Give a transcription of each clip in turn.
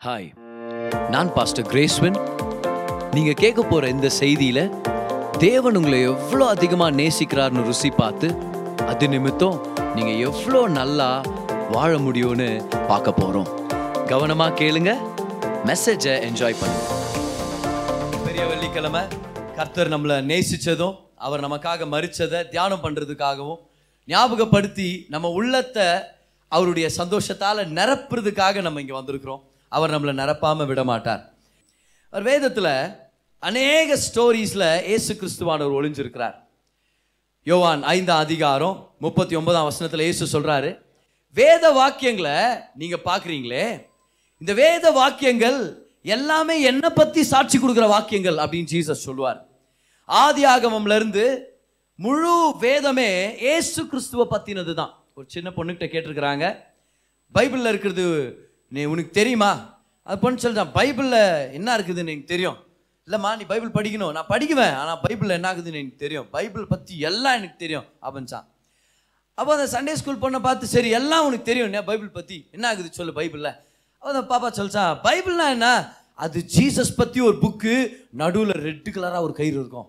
Hi நான் pastor கிரேஸ்வன் நீங்கள் கேட்க போகிற இந்த செய்தியில தேவன் உங்களை எவ்வளோ அதிகமாக நேசிக்கிறார்னு ருசி பார்த்து அது நிமித்தம் நீங்கள் எவ்வளோ நல்லா வாழ முடியும்னு பார்க்க போறோம். கவனமா கேளுங்க. மெசேஜை என்ஜாய் பண்ணுங்க. பெரிய வெள்ளிக்கிழமை கர்த்தர் நம்மளை நேசிச்சதும் அவர் நமக்காக மறித்ததை தியானம் பண்றதுக்காகவும் ஞாபகப்படுத்தி நம்ம உள்ளத்தை அவருடைய சந்தோஷத்தால் நிரப்புறதுக்காக நம்ம இங்கே வந்திருக்கிறோம். அவர் நம்மளை நிரப்பாமல் விட மாட்டார் அவர் வேதத்தில் அநேக ஸ்டோரிஸில் ஏசு கிறிஸ்துவானவர் ஒளிஞ்சிருக்கிறார். யோவான் ஐந்தாம் அதிகாரம் முப்பத்தி ஒன்பதாம் வசனத்தில் இயேசு சொல்கிறாரு வேத வாக்கியங்களை நீங்கள் பார்க்குறீங்களே இந்த வேத வாக்கியங்கள் எல்லாமே என்னை பற்றி சாட்சி கொடுக்குற வாக்கியங்கள் அப்படின்னு ஜீசஸ் சொல்லுவார். ஆதி ஆகமம்லேருந்து முழு வேதமே ஏசு கிறிஸ்துவ பற்றினது தான் ஒரு சின்ன பொண்ணுக்கிட்ட கேட்டிருக்கிறாங்க பைபிளில் இருக்கிறது நீ உனக்கு தெரியுமா? அது பொண்ணு சொல்லிட்டான் பைபிளில் என்ன இருக்குதுன்னு எனக்கு தெரியும். இல்லைம்மா நீ பைபிள் படிக்கணும். நான் படிக்குவேன் ஆனால் பைபிளில் என்ன ஆகுதுன்னு எனக்கு தெரியும். பைபிள் பற்றி எல்லாம் எனக்கு தெரியும் அப்படின்ச்சான் அப்போ அந்த சண்டே ஸ்கூல் பொண்ணை பார்த்து சரி எல்லாம் உனக்கு தெரியும் என்ன பைபிள் பற்றி என்ன ஆகுது சொல்லு பைபிளில்? அப்போ அந்த பாப்பா சொல்லிச்சான் பைபிள்னா என்ன? அது ஜீசஸ் பற்றி ஒரு புக்கு நடுவில் ரெட்டு கலராக ஒரு கயிறு இருக்கும்.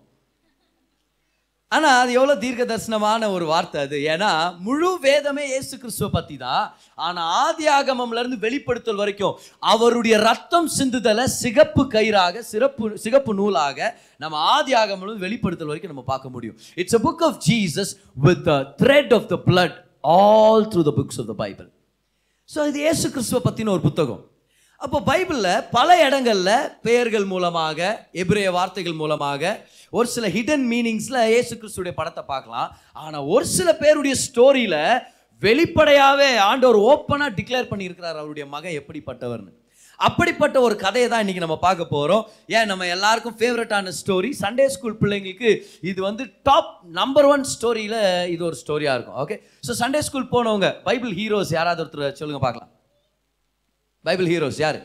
ஆனால் அது எவ்வளோ தீர்க்க தரிசனமான ஒரு வார்த்தை அது. ஏன்னா முழு வேதமே இயேசு கிறிஸ்துவ பற்றி தான். ஆனால் ஆதி ஆகமம்லேருந்து வெளிப்படுத்தல் வரைக்கும் அவருடைய ரத்தம் சிந்துதலை சிகப்பு கயிறாக சிறப்பு சிகப்பு நூலாக நம்ம ஆதி ஆகமம் வெளிப்படுத்தல் வரைக்கும் நம்ம பார்க்க முடியும். It's a book of Jesus with the thread of the blood all through the books of the Bible so இது இயேசு கிறிஸ்துவ பற்றின ஒரு புத்தகம். அப்போ பைபிளில் பல இடங்களில் பெயர்கள் மூலமாக எபிரேய வார்த்தைகள் மூலமாக ஒரு சில ஹிடன் மீனிங்ஸில் ஏசு கிறிஸ்துடைய படத்தை பார்க்கலாம். ஆனால் ஒரு சில பேருடைய ஸ்டோரியில் வெளிப்படையாகவே ஆண்டவர் ஓப்பனாக டிக்ளேர் பண்ணியிருக்கிறார் அவருடைய மகன் எப்படிப்பட்டவர்னு. அப்படிப்பட்ட ஒரு கதையை தான் இன்றைக்கி நம்ம பார்க்க போகிறோம் ஏன்? நம்ம எல்லாருக்கும் ஃபேவரட்டான ஸ்டோரி சண்டே ஸ்கூல் பிள்ளைங்களுக்கு இது வந்து டாப் நம்பர் ஒன் ஸ்டோரியில் இது ஒரு ஸ்டோரியாக இருக்கும். ஓகே ஸோ சண்டே ஸ்கூல் போனவங்க பைபிள் ஹீரோஸ் யாராவது ஒருத்தர் சொல்லுங்கள் பார்க்கலாம். பைபிள் ஹீரோஸ் யார்?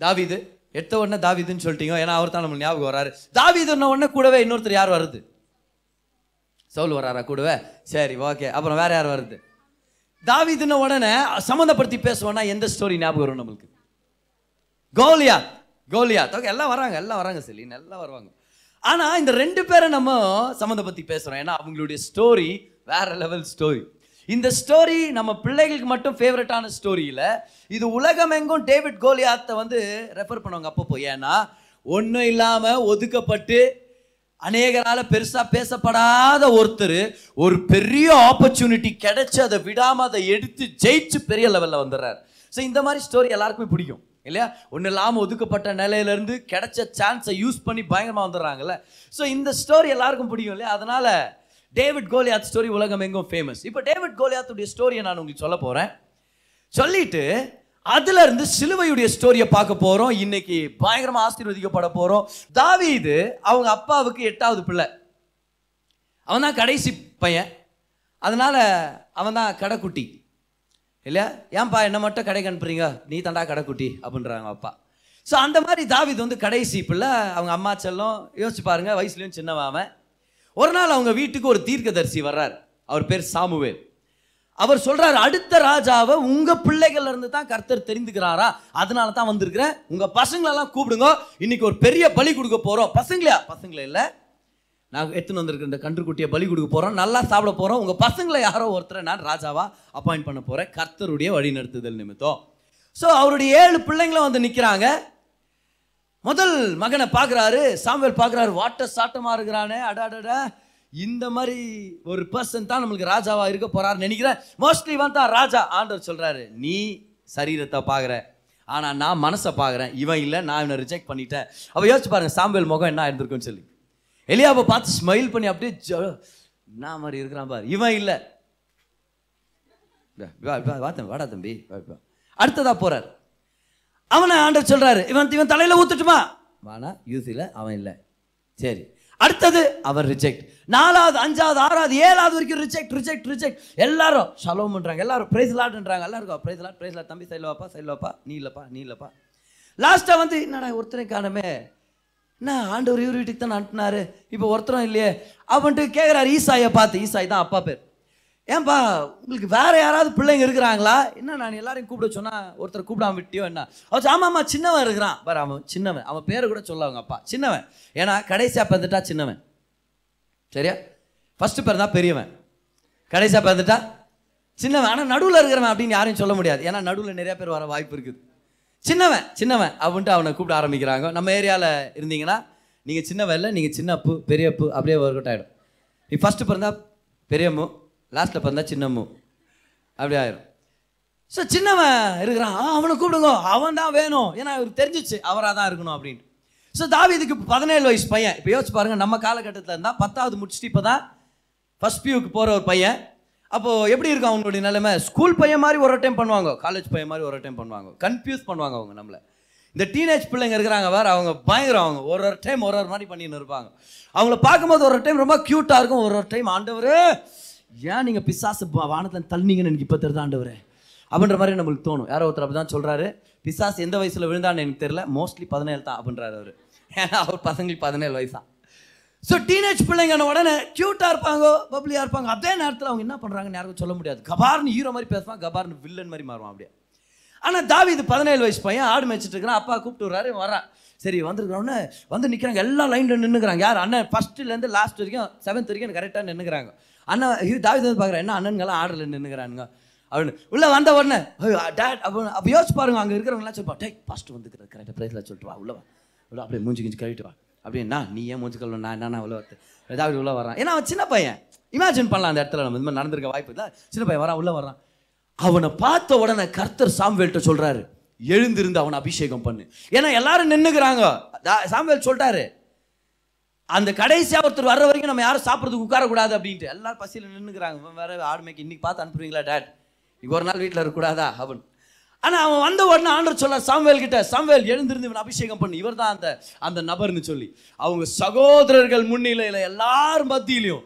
தாவிது. எடுத்த உடனே தாவிதுன்னு சொல்லிட்டீங்க. ஏன்னா அவர் தான் நம்மளுக்கு ஞாபகம் வராரு தாவீதுன்ன உடனே கூடவே இன்னொருத்தர் யார் வருது? சவுல் வராரா கூடவே? சரி ஓகே. அப்புறம் வேற யார் வருது? தாவிதுன்ன உடனே சம்மந்தப்படுத்தி பேசுவோம்னா எந்த ஸ்டோரி ஞாபகம் வரும் நம்மளுக்கு? கோலியா கோலியா ஓகே எல்லாம் வராங்க எல்லாம் வராங்க செலின் எல்லாம் வருவாங்க. ஆனால் இந்த ரெண்டு பேரை நம்ம சம்மந்தப்படுத்தி பேசுகிறோம் ஏன்னா அவங்களுடைய ஸ்டோரி வேற லெவல் ஸ்டோரி இந்த ஸ்டோரி நம்ம பிள்ளைகளுக்கு மட்டும் ஃபேவரட்டான ஸ்டோரியில் இது உலகமெங்கும் டேவிட் கோலியாத்தை வந்து ரெஃபர் பண்ணுவாங்க அப்பப்போ. ஏன்னா ஒன்றும் இல்லாமல் ஒதுக்கப்பட்டு அநேகரால் பெருசாக பேசப்படாத ஒருத்தர் ஒரு பெரிய ஆப்பர்ச்சுனிட்டி கிடைச்சி அதை விடாமல் அதை எடுத்து ஜெயிச்சு பெரிய லெவலில் வந்துடுறாரு. ஸோ இந்த மாதிரி ஸ்டோரி எல்லாருக்குமே பிடிக்கும் இல்லையா? ஒன்றும் இல்லாமல் ஒதுக்கப்பட்ட நிலையிலேருந்து கிடைச்ச சான்ஸை யூஸ் பண்ணி பயங்கரமாக வந்துடுறாங்கல்ல. ஸோ இந்த ஸ்டோரி எல்லாருக்கும் பிடிக்கும் இல்லையா? அதனால் டேவிட் கோலியாத் ஸ்டோரி உலகம் எங்கும் ஃபேமஸ் இப்போ டேவிட் கோலியாத்துடைய ஸ்டோரியை நான் உங்களுக்கு சொல்ல போகிறேன் சொல்லிட்டு அதுல இருந்து சிலுவையுடைய ஸ்டோரியை பார்க்க போறோம். இன்னைக்கு பயங்கரமா ஆசீர்வதிக்கப்பட போறோம். தாவீது அவங்க அப்பாவுக்கு எட்டாவது பிள்ளை. அவன் தான் கடைசி பையன். அதனால அவன் தான் கடைக்குட்டி. இல்லையா? ஏன்பா என்ன மட்டும் கடைக்கு அனுப்புறீங்க? நீ தாண்டா கடைக்குட்டி அப்படின்றாங்க அப்பா. ஸோ அந்த மாதிரி தாவிது வந்து கடைசி பிள்ளை. அவங்க அம்மா செல்லும் யோசிச்சு பாருங்க வயசுலேயும் சின்னவன் அவன். ஒரு நாள் அவங்க வீட்டுக்கு ஒரு தீர்க்கதரிசி வர்றார். அவர் பேர் சாமுவேல். அவர் சொல்றாரு அடுத்த ராஜாவை உங்க பிள்ளைகள்ல இருந்து தான் கர்த்தர் தெரிந்துக்கிறாரா? அதனால தான் வந்திருக்கிறேன். உங்க பசங்களெல்லாம் கூப்பிடுங்க. இன்னைக்கு ஒரு பெரிய பலி கொடுக்க போறோம். பசங்களையா? பசங்களே இல்லை. நான் எடுத்துன்னு வந்திருக்கிற இந்த கன்றுக்குட்டியை பலி கொடுக்க போகிறோம் நல்லா சாப்பிட போகிறோம் உங்கள் பசங்களை யாரோ ஒருத்தரை நான் ராஜாவாக அப்பாயிண்ட் பண்ண போகிறேன் கர்த்தருடைய வழிநடத்துதல் நிமித்தம். ஸோ அவருடைய ஏழு பிள்ளைங்களும் வந்து நிற்கிறாங்க முதல் மகனை பார்க்குறாரு சாமுவேல் பார்க்குறாரு வாட்ட சாட்டமாக இருக்கிறானே அடாடடா இந்த மாதிரி ஒரு பர்சன் தான் நம்மளுக்கு ராஜாவாக இருக்க போகிறாருன்னு நினைக்கிறேன். மோஸ்ட்லி வந்து தான் ராஜா ஆண்டவர் சொல்கிறாரு நீ சரீரத்தை பார்க்குற. ஆனால் நான் மனசை பார்க்குறேன். இவன் இல்லை நான் இவனை ரிஜெக்ட் பண்ணிட்டேன். அப்போ யோசிச்சு பாருங்கள் சாம்பல் முகம் என்ன இருந்திருக்குன்னு சொல்லி. எலியாவை பார்த்து ஸ்மைல் பண்ணி அப்படியே ஜ- மாதிரி இருக்கிறான் பாரு இவன் இல்லை. வா, வா, தம்பி, வாடா தம்பி அடுத்ததாக போகிறார் அவனை ஆண்டவர் சொல்றாரு. இவன் இவன் தலையில ஊத்துட்டுமா? வானா யூசில அவன் இல்லை. சரி. அடுத்தது அவர் ரிஜெக்ட் நாலாவது அஞ்சாவது ஆறாவது ஏழாவது வரைக்கும் ரிஜெக்ட் ரிஜெக்ட் ரிஜெக்ட் எல்லாரும் ஷலோம் பண்றாங்க எல்லாரும் பிரைஸ் லாட்ன்றாங்க எல்லாருக்கும் பிரைஸ் லாட் பிரைஸ் லாட் தம்பி சைடில் வாப்பா சைடில் வாப்பா. நீ இல்லப்பா நீ இல்லப்பா. லாஸ்ட்டாக வந்து என்னடா ஒருத்தரை காணமே. என்ன ஆண்டவர் இவர் வீட்டுக்கு தான் அனுப்புனாரு? இப்போ ஒருத்தரும் இல்லையே. அப்படின்ட்டு கேட்குறாரு ஈசாயை பார்த்து. ஈசாய் தான் அப்பா பேர். ஏன்பா உங்களுக்கு வேற யாராவது பிள்ளைங்க இருக்கிறாங்களா? என்ன நான் எல்லாரையும் கூப்பிட சொன்னா ஒருத்தர் கூப்பிடாம விட்டியோ என்ன? அவர் ஆமா ஆமா சின்னவன் இருக்கிறான். பாரு அவன் சின்னவன். அவன் பேரை கூட சொல்ல அவங்க அப்பா. சின்னவன். ஏன்னா கடைசியா பிறந்துட்டா சின்னவன். சரியா? ஃபர்ஸ்ட் பிறந்தா பெரியவன். கடைசியா பிறந்துட்டா சின்னவன். ஆனால் நடுவில் இருக்கிறவன் அப்படின்னு யாரையும் சொல்ல முடியாது. ஏன்னா நடுவில் நிறைய பேர் வர வாய்ப்பு இருக்குது. சின்னவன் சின்னவன் அப்படின்ட்டு அவனை கூப்பிட ஆரம்பிக்கிறாங்க. நம்ம ஏரியாவில் இருந்தீங்கன்னா நீங்கள் சின்னவன் இல்லை நீங்கள் சின்னப்பு பெரியப்பு அப்படியே ஒர்க் அவுட் ஆகிடும் நீ ஃபஸ்ட்டு பிறந்தா பெரியம்மு. லாஸ்ட்டில் பிறந்தா சின்னம்மு. அப்படி ஆயிரும். ஸோ சின்னவன் இருக்கிறான். அவனை கூப்பிடுங்க. அவன் தான் வேணும். ஏன்னா இவர் தெரிஞ்சிச்சு. அவராக தான் இருக்கணும் அப்படின்ட்டு. ஸோ தாவிதுக்கு பதினேழு வயசு பையன். இப்போ யோசிச்சு பாருங்கள் நம்ம காலகட்டத்தில் இருந்தால் பத்தாவது முடிச்சுட்டு இப்போ தான் ஃபஸ்ட் பியூக்கு போகிற ஒரு பையன். அப்போது எப்படி இருக்கும் அவங்களுடைய நிலைமை? ஸ்கூல் பையன் மாதிரி ஒரு டைம் பண்ணுவாங்க. காலேஜ் பையன் மாதிரி ஒரு டைம் பண்ணுவாங்க. கன்ஃபியூஸ் பண்ணுவாங்க அவங்க நம்மளை. இந்த டீனேஜ் பிள்ளைங்க இருக்கிறாங்க வேறு அவங்க பயங்கரம். அவங்க ஒரு ஒரு டைம் ஒரு ஒரு மாதிரி பண்ணின்னு இருப்பாங்க. அவங்கள பார்க்கும்போது ஒரு டைம் ரொம்ப க்யூட்டாக இருக்கும். ஒரு ஒரு டைம் ஆண்டவர் ஏன் நீங்கள் பிசாசு வானத்தில் தள்ளினீங்கன்னு எனக்கு இப்போ தெரியுது ஆண்டவரே. அப்படின்ற மாதிரி நம்மளுக்கு தோணும். யாரோ ஒருத்தர் அப்படி தான் சொல்கிறாரு பிசாசு எந்த வயசில் விழுந்தான்னு எனக்கு தெரியல. மோஸ்ட்லி பதினேழு தான் அப்படின்றாரு அவர். ஏன்னா அவர் பசங்களுக்கு பதினேழு வயசா. ஸோ டீனேஜ் பிள்ளைங்கன உடனே க்யூட்டாக இருப்பாங்க பப்ளியாக இருப்பாங்க. அதே நேரத்தில் அவங்க என்ன பண்ணுறாங்கன்னு யாருக்கும் சொல்ல முடியாது. கபார்னு ஹீரோ மாதிரி பேசுவான் கபார்னு வில்லன் மாதிரி மாறுவான் அப்படியே. ஆனால் தாவி இது பதினேழு வயசு பையன் ஆடு மேய்ச்சிட்டு இருக்கிறான். அப்பா கூப்பிட்டு வர்றாரு வரான் சரி வந்துருக்கிறோன்னு வந்து நிற்கிறாங்க எல்லா லைனில் நின்றுக்கிறாங்க யார்? அண்ணன் ஃபஸ்ட்டுலேருந்து லாஸ்ட் வரைக்கும் செவன்த் வரைக்கும் கரெக்டாக நின்றுக்கிறாங்க அண்ணன் இது தாவித வந்து பார்க்குறேன் என்ன அண்ணன்கெல்லாம் ஆர்டரில் நின்றுக்கிறானுங்க அப்படின்னு உள்ளே வந்த உடனே டேட் அப்போ அப்போ யோசிச்சு பாருங்க அங்கே இருக்கிறவங்களாம் சொல்லுவா டேய் ஃபஸ்ட்டு வந்துக்கிறது கரெக்டாக ப்ரைஸில் சொல்லிட்டு வா உள்ள வா உள்ள அப்படியே மூஞ்சி கிஞ்சி கழிட்டு வா. அப்படின்னா நீ ஏன் மூஞ்சி கழுவணும் நான் என்ன உள்ள வரது? ஏதாவது உள்ளே வரான் ஏன்னா அவன் சின்ன பையன். இமேஜின் பண்ணலாம் அந்த இடத்துல நம்ம. இந்த மாதிரி நடந்திருக்க வாய்ப்பு இல்லை. சின்ன பையன் வரான் உள்ளே வரான் அவனை பார்த்த உடனே கர்த்தர் சாம்வேல்கிட்ட சொல்கிறாரு எழுந்திருந்து அவனை அபிஷேகம் பண்ணு. ஏன்னா எல்லாரும் நின்றுக்கிறாங்க தா- சாம்வேல் சொல்லிட்டாரு அந்த கடைசியாக ஒருத்தர் வர்ற வரைக்கும் நம்ம யாரும் சாப்பிட்றதுக்கு உட்காரக்கூடாது அப்படின்ட்டு. எல்லாரும் பசியில் நின்னுக்கிறாங்க. வேற ஆடு மேய்க்கு இன்னைக்கு பார்த்து அனுப்புவீங்களா டேட்? இன்னைக்கு ஒரு நாள் வீட்டில் இருக்கக்கூடாதா அவன்? ஆனால் அவன் வந்த உடனே ஆண்டர் சொல்ல சாம்வேல் கிட்ட சாம்வேல் எழுந்திருந்து இவன் அபிஷேகம் பண்ணு. இவர் தான் அந்த அந்த நபர்னு சொல்லி. அவங்க சகோதரர்கள் முன்னிலையில் எல்லார் மத்தியிலையும்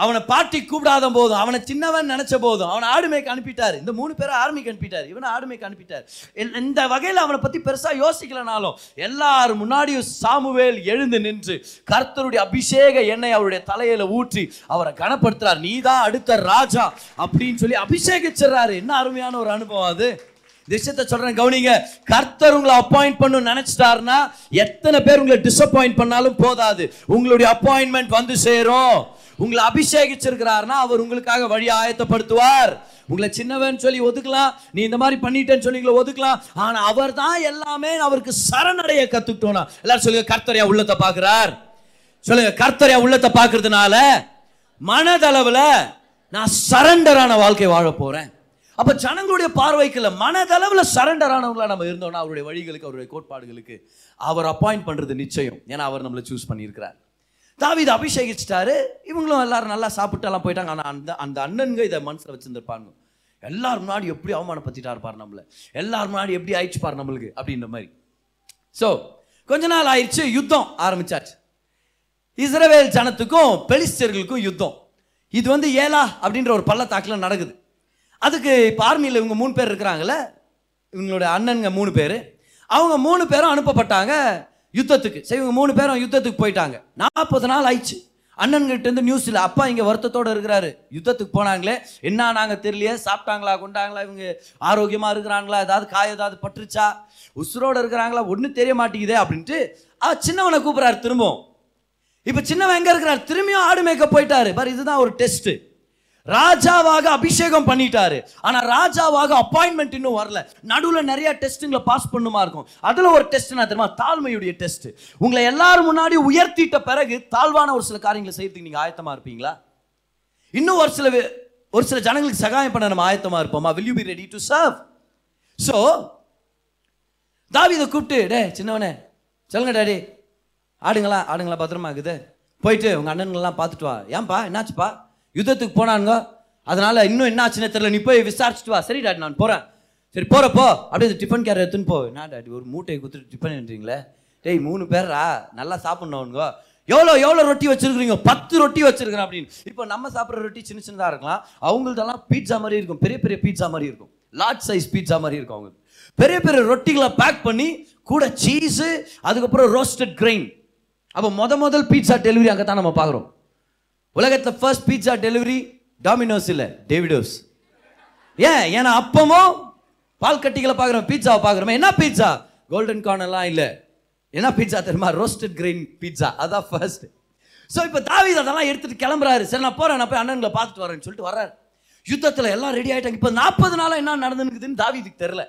அவனை பாட்டி கூப்பிடாத போதும் அவனை சின்னவன் நினைச்ச போதும் அவனை ஆடுமைக்கு அனுப்பிட்டார். இந்த மூணு பேரை ஆர்மிக்கு அனுப்பிட்டார். இவனை ஆடுமைக்கு அனுப்பிட்டார். இந்த- வகையில் அவனை பத்தி பெருசா யோசிக்கலனாலும் எல்லார் முன்னாடியும் சாமுவேல் எழுந்து நின்று கர்த்தருடைய அபிஷேக எண்ணெய் அவருடைய தலையில ஊற்றி அவரை கனப்படுத்துறார். நீதான் அடுத்த ராஜா அப்படின்னு சொல்லி அபிஷேகிச்சிடுறாரு. என்ன அருமையான ஒரு அனுபவம் அது. இந்த விஷயத்தை சொல்றேன் கவனிங்க. கர்த்தர் உங்களை அப்பாயிண்ட் பண்ணு நினைச்சிட்டாருன்னா எத்தனை பேர் உங்களை டிசப்பாயிண்ட் பண்ணாலும் போதாது. உங்களுடைய அப்பாயின்மெண்ட் வந்து சேரும். உங்களை அபிஷேகிச்சிருக்கிறாருன்னா அவர் உங்களுக்காக வழி ஆயத்தப்படுத்துவார். உங்களை சின்னவன் சொல்லி ஒதுக்கலாம் நீ இந்த மாதிரி பண்ணிட்டேன்னு சொல்லி ஒதுக்கலாம். ஆனா அவர் தான் எல்லாமே அவருக்கு சரணடைய கற்றுக்கிட்டோம்னா எல்லாரும் சொல்லுங்க கர்த்தரையா உள்ளத்தை பார்க்குறார். சொல்லுங்க கர்த்தரையா உள்ளத்தை பார்க்கறதுனால மனதளவுல நான் சரண்டரான வாழ்க்கை வாழ போறேன். அப்போ ஜனங்களுடைய பார்வைக்கு இல்லை மனதளவில் சரண்டரானவங்களாக நம்ம இருந்தோம்னா அவருடைய வழிகளுக்கு அவருடைய கோட்பாடுகளுக்கு அவர் அப்பாயிண்ட் பண்ணுறது நிச்சயம். ஏன்னா அவர் நம்மளை சூஸ் பண்ணியிருக்கிறார். தாவீது அபிஷேகிச்சிட்டாரு. இவங்களும் எல்லாரும் நல்லா சாப்பிட்டு எல்லாம் போயிட்டாங்க. ஆனால் அந்த அந்த அண்ணனுங்க இதை மனசில் வச்சுருந்துருப்பாங்க. எல்லாரும் முன்னாடி எப்படி அவமானப்படுத்திட்டா இருப்பார் நம்மளை. எல்லார் முன்னாடி எப்படி ஆயிடுச்சு பாரு நம்மளுக்கு அப்படின்ற மாதிரி. ஸோ கொஞ்ச நாள் ஆயிடுச்சு யுத்தம் ஆரம்பிச்சாச்சு. இஸ்ரவேல் ஜனத்துக்கும் பெலிஸ்டர்களுக்கும் யுத்தம். இது வந்து ஏலா அப்படின்ற ஒரு பள்ளத்தாக்கில் நடக்குது. அதுக்கு இப்போ ஆர்மியில் இவங்க மூணு பேர் இருக்கிறாங்கல்ல. இவங்களோட அண்ணனுங்க மூணு பேர். அவங்க மூணு பேரும் அனுப்பப்பட்டாங்க. யுத்தத்துக்கு. சரி இவங்க மூணு பேரும் யுத்தத்துக்கு போயிட்டாங்க. நாற்பது நாள் ஆயிடுச்சு. அண்ணன்கிட்ட இருந்து நியூஸில் அப்பா இங்கே வருத்தத்தோடு இருக்கிறாரு. யுத்தத்துக்கு போனாங்களே. என்ன நாங்கள் தெரியலையே. சாப்பிட்டாங்களா கொண்டாங்களா இவங்க ஆரோக்கியமாக இருக்கிறாங்களா? ஏதாவது காய ஏதாவது பட்டுருச்சா? உசுரோடு இருக்கிறாங்களா? ஒன்றும் தெரிய மாட்டேங்குதே அப்படின்ட்டு ஆ சின்னவனை கூப்பிட்றாரு திரும்பவும். இப்போ சின்னவன் எங்கே இருக்கிறார்? திரும்பியும் ஆடு மேய்க்க போயிட்டாரு. பாரு இதுதான் ஒரு டெஸ்ட்டு ராஜாவாக அபிஷேகம் பண்ணிட்டாரு. ஆனா ராஜாவாக அப்பாயின்மெண்ட் இன்னும் வரல. நடுவில் நிறைய டெஸ்ட்டுங்களை பாஸ் பண்ணுமா இருக்கும். அதுல ஒரு டெஸ்ட் நான் தெரியுமா? தாழ்மையுடைய டெஸ்ட் உங்களை எல்லாரும் முன்னாடி உயர்த்திட்ட பிறகு தாழ்வான ஒரு சில காரியங்களை செய்யறதுக்கு நீங்க ஆயத்தமா இருப்பீங்களா? இன்னும் ஒரு சில ஒரு சில ஜனங்களுக்கு சகாயம் பண்ண நம்ம ஆயத்தமா இருப்போமா? Will you be ready to serve so தாவி இதை கூப்பிட்டு டே சின்னவனே சொல்லுங்க டாடி. ஆடுங்களா? ஆடுங்களா? பத்திரமா இருக்குது. போயிட்டு உங்க அண்ணன்கள்லாம் பார்த்துட்டு வா. ஏன்பா? என்னாச்சுப்பா? யுத்தத்துக்கு போனானுங்க. அதனால இன்னும் என்ன ஆச்சுன்னு தெரியல. நீ போய் விசாரிச்சுட்டு வா. சரி டாடி நான் போகிறேன் சரி போகிறப்போ அப்படியே டிஃபன் கேர் எடுத்துன்னு போ. என்ன டாடி ஒரு மூட்டையை கொடுத்துட்டு டிஃபன் என்றீங்களே? டேய் மூணு பேரா நல்லா சாப்பிட்ணுங்க எவ்வளோ எவ்வளோ ரொட்டி வச்சுருக்குறீங்க? பத்து ரொட்டி வச்சிருக்கிறேன் அப்படின்னு. இப்போ நம்ம சாப்பிட்ற ரொட்டி சின்ன சின்னதாக இருக்கலாம். அவங்கள்ட்டெல்லாம் பீட்சா மாதிரி இருக்கும். பெரிய பெரிய பீட்சா மாதிரி இருக்கும். லார்ஜ் சைஸ் பீட்சா மாதிரி இருக்கும் அவங்களுக்கு பெரிய பெரிய ரொட்டிகளை பேக் பண்ணி கூட சீஸு அதுக்கப்புறம் ரோஸ்டட் கிரெயின் அப்போ முத முதல் பீட்சா டெலிவரி அங்கே தான் நம்ம பார்க்குறோம். உலகத்தில் ஃபர்ஸ்ட் பீட்சா டெலிவரி டாமினோஸ் இல்லை டேவிடோஸ் ஏன்? ஏன்னா அப்பமும் பால் கட்டிகளை பார்க்குறோம் பீட்சாவை பார்க்குறோம். என்ன பீட்சா கோல்டன் கார்னெல்லாம் இல்லை. என்ன பீட்சா தெரியுமா? ரோஸ்டட் கிரீன் பீட்சா அதான் ஃபர்ஸ்ட் ஸோ இப்போ தாவீது அதெல்லாம் எடுத்துகிட்டு கிளம்புறாரு. சரி நான் போகிறேன் நான் போய் அண்ணன்களை பார்த்துட்டு வரேன்னு சொல்லிட்டு வர்றாரு. யுத்தத்தில் எல்லாம் ரெடி ஆகிட்டாங்க இப்போ நாற்பது நாளாக என்ன நடந்துருக்குதுன்னு தாவிதுக்கு தெரில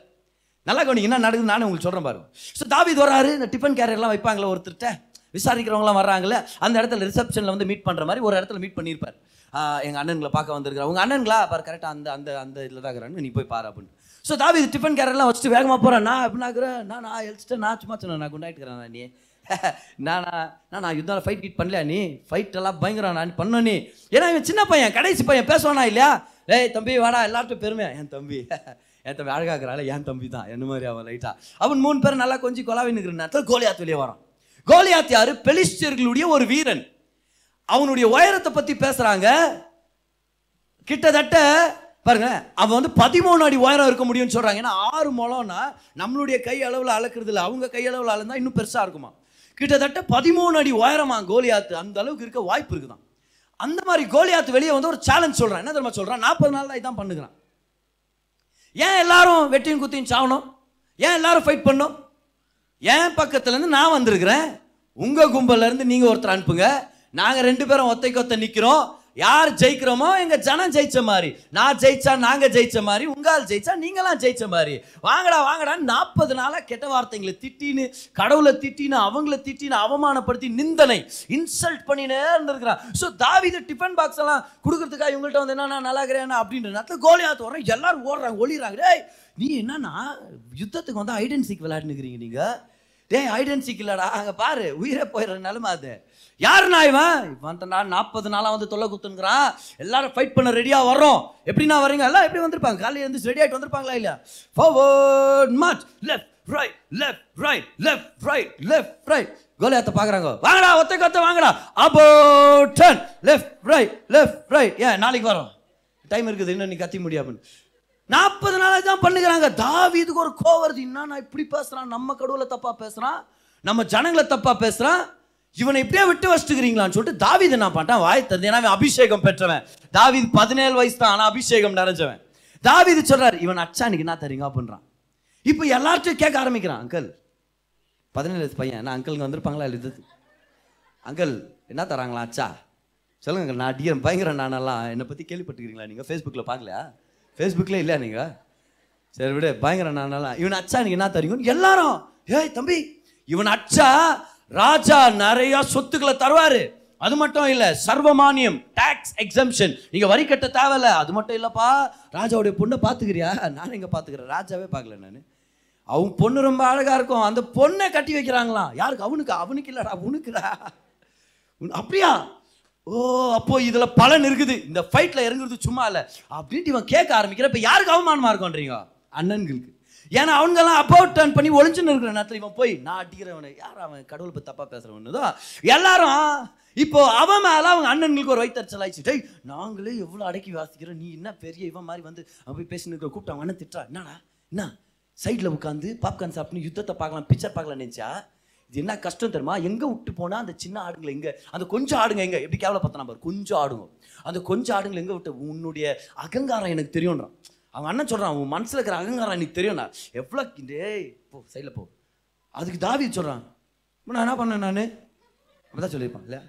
நல்லா கவனிங்க என்ன நடக்குது நானே உங்களுக்கு சொல்கிறேன் பாருங்க. ஸோ தாவீது வராரு இந்த டிஃபன் கேரியர்லாம் வைப்பாங்களே ஒருத்தர்கிட்ட. விசாரிக்கிறவங்களாம் வர்றாங்களே அந்த இடத்துல ரிசப்ஷனில் வந்து மீட் பண்ணுற மாதிரி ஒரு இடத்துல மீட் பண்ணியிருப்பார் எங்கள் அண்ணன்களை பார்க்க வந்திருக்கிறேன் உங்கள் அண்ணன்களா? பாரு கரெக்டாக அந்த அந்த அந்த இதில் தான் இருக்கிறாங்க நீ போய் பாரு அப்படின்னு ஸோ தாவீது டிஃபன் கேரெல்லாம் வச்சுட்டு வேகமாக போகிறேன் நான் எப்படின்னாக்குறேன் நான் நான் எழுச்சிட்டேன் நான் சும்மா சொன்னேன். நான் குண்டாயிட்டுக்கிறேன் நான் நீ. நான் நான் நான் யுத்தம் ஃபைட் கீட் பண்ணல நீ? ஃபைட் எல்லாம் பயங்கரம். நான் பண்ண நீ. ஏன்னா இவன் சின்ன பையன் கடைசி பையன். பேசுவானா இல்லையா? ஏய் தம்பி வாடா. எல்லார்ட்டும் பெருமையா? என் தம்பி. என் தம்பி அழகாக்குறாள் என் தம்பி தான். என்ன மாதிரி அவன் லைட்டா அவன் மூணு பேர் நல்லா கொஞ்சம் கொலாவின்னு இருக்கிறேன் நேரத்தில் கோலியாத் வெளியே வரான். கோலியாத் யாரு? பெலிஸ்டியர்களுடைய ஒரு வீரன். அவனுடைய உயரத்தை பத்தி பேசுறாங்க. கிட்டத்தட்ட பாருங்க அவன் வந்து பதிமூணு அடி உயரம் இருக்க முடியும்னு சொல்றாங்க. ஏன்னா ஆறு முழம்னா நம்மளுடைய கை அளவில் அளக்குறது இல்லை அவங்க கை அளவில் அளந்தா இன்னும் பெருசா இருக்குமா? கிட்டத்தட்ட பதிமூணு அடி உயரமா கோலியாத்து அந்த அளவுக்கு இருக்க வாய்ப்பு இருக்குதான். அந்த மாதிரி கோலியாத்து வெளியே வந்து ஒரு சேலஞ்ச் சொல்றான். என்ன தெரியுமா சொல்றான்? நாற்பது நாள் தான் இதான் பண்ணுகிறான். ஏன் எல்லாரும் வெட்டியும் குத்தியும் சாகணும்? ஏன் எல்லாரும் ஃபைட் பண்ணும் என் பக்கத்துலேருந்து நான் வந்திருக்கிறேன். உங்கள் கும்பல்ல நீங்கள் ஒருத்தர் அனுப்புங்க. நாங்கள் ரெண்டு பேரும் ஒத்தைக்கு ஒத்த நிற்கிறோம் யார் ஜெயிக்கிறோமோ எங்க ஜனம் ஜெயிச்ச மாதிரி. நான் ஜெயிச்சா நாங்க ஜெயிச்ச மாதிரி உங்கால் ஜெயிச்சா நீங்களாம் ஜெயிச்ச மாதிரி. வாங்கடா வாங்கடா நாற்பது நாளா கெட்ட வார்த்தைங்களை திட்டின்னு கடவுளை திட்டின்னு அவங்கள திட்டின்னு அவமானப்படுத்தி நிந்தனை இன்சல்ட் பண்ணினே இருந்திருக்கிறான். ஸோ தாவித டிஃபன் பாக்ஸ் எல்லாம் கொடுக்கறதுக்காக இவங்கள்ட்ட வந்து என்ன நான் நல்லா இருக்கிறேன் அப்படின்ற நேரத்தில் கோலியாத்து வர்றேன் எல்லாரும் ஓடுறாங்க ஒளிறாங்க டேய் நீ என்னன்னா யுத்தத்துக்கு வந்து ஐடென்சிக்கு விளையாடுனுக்கிறீங்க நீங்கள் டே ஐடென்சிக்கு இல்லடா. அங்கே பாரு உயிரே போயிடுற நிலமை அது. யாருண்ணா இவன்? இவன் நான் நாற்பது நாளாக வந்து தொல்லை குத்துங்கிறான் எல்லாரும் ஃபைட் பண்ண ரெடியாக வர்றோம். எப்படின்னா வரீங்க எல்லாம் எப்படி வந்திருப்பாங்க? காலையில் இருந்து ரெடி ஆகிட்டு வந்திருப்பாங்களா இல்லையா? Forward march left right left right left right left right கோலியாத்த பார்க்குறாங்க. வாங்கடா ஒத்தை கொத்த வாங்கடா. Above turn left right left right ஏன் நாளைக்கு வரோம். டைம் இருக்குது இன்னும் நீ கத்தி முடியாமல் நாற்பது நாளாக தான் பண்ணுகிறாங்க. தாவீதுக்கு ஒரு கோவம் வருது. என்ன நான் இப்படி பேசுகிறான் நம்ம கடவுளை தப்பாக பேசுகிறான் நம்ம ஜனங்களை தப்பாக பேசுகிறான் இவனை இப்படியே விட்டு வச்சுக்கிறீங்களான்னு சொல்லிட்டு தாவீது என்ன பண்ணிட்டான்? வாய் தந்து ஏன்னா அபிஷேகம் பெற்றவன். தாவீது பதினேழு வயசு தான் ஆனால் அபிஷேகம் நிறைஞ்சவன். தாவீது சொல்கிறார் இவன் அச்சானுக்கு என்ன தரீங்க அப்படின்றான். இப்போ எல்லார்ட்டையும் கேட்க ஆரம்பிக்கிறான் அங்கிள் பதினேழு வயசு பையன் நான் அங்கிள்ங்க வந்திருப்பாங்களா? இல்லை இது அங்கிள் என்ன தராங்களா? அச்சா சொல்லுங்க நான் டிஎம் பயங்கர நானெல்லாம். என்னை பற்றி கேள்விப்பட்டுக்கிறீங்களா நீங்கள் ஃபேஸ்புக்கில் பார்க்கலையா ஃபேஸ்புக்கில் இல்லையா நீங்கள் சரி விடு பயங்கர நானெல்லாம் இவன் அச்சா எனக்கு என்ன தெரியும் எல்லாரும். ஏய் தம்பி இவன் அச்சா ராஜா நிறைய சொத்துக்களை தருவாரு. அது மட்டும் இல்லை சர்வமானியம் டேக்ஸ் எக்ஸம்ஷன் நீங்க வரி கட்ட தேவையில்ல. அது மட்டும் இல்லைப்பா. ராஜாவுடைய பொண்ணை பார்த்துக்கிறியா நான் இங்கே பார்த்துக்கிறேன் ராஜாவே பார்க்கல நான். அவன் பொண்ணு ரொம்ப அழகாக இருக்கும். அந்த பொண்ணை கட்டி வைக்கிறாங்களாம். யாருக்கு? அவனுக்கு அவனுக்கு இல்லைடா உனக்குடா. உன்- அப்படியா? ஓ அப்போ இதுல பலன் இருக்குது. இந்த ஃபைட்ல இறங்குறது சும்மா இல்ல. அப்படின்ட்டு இவன் கேட்க ஆரம்பிக்கிற இப்ப யாருக்கு அவமானமா இருக்கும்ன்றீங்க? அண்ணன்களுக்கு. ஏன்னா அவங்கெல்லாம் அப்போ டர்ன் பண்ணி ஒளிஞ்சுன்னு இருக்கிற நேரத்தில் இவன் போய் நான் அடிக்கிறவனை. யார் அவன்? கடவுள் பத்தி தப்பா பேசுறவனதோ எல்லாரும் இப்போ அவன் மேல அவங்க அண்ணன்களுக்கு ஒரு வைத்தறிச்சல் ஆயிடுச்சு. டேய் நாங்களே எவ்வளவு அடக்கி வாசிக்கிறோம். நீ என்ன பெரிய இவன் மாதிரி வந்து அவன் போய் பேசின்னு இருக்கிற கூப்பிட்டு அவன் அண்ணன் திட்டா என்னடா? என்ன? சைடில் உட்காந்து பாப்கார்ன் சாப்பிட்டு யுத்தத்தை பார்க்கலாம் பிக்சர் பார்க்கலாம் நினைச்சா இது என்ன கஷ்டம் தெரியுமா? எங்கே விட்டு போனால் அந்த சின்ன ஆடுங்களை எங்கே அந்த கொஞ்சம் ஆடுங்க எங்கே எப்படி கேவலப்படுத்தினா பாரு கொஞ்சம் ஆடுங்க. அந்த கொஞ்சம் ஆடுங்களை எங்கே விட்டு உன்னுடைய அகங்காரம் எனக்கு தெரியும்ன்றான். அவன் அண்ணன் சொல்கிறான் உன் மனசில் இருக்கிற அகங்காரம் எனக்கு தெரியும்ண்ணா எவ்வளோ டேய் போ சைடில் போ. அதுக்கு தாவி சொல்கிறான் நான் என்ன பண்ணேன் நான்? அப்பதான் சொல்லியிருப்பான் இல்லையா?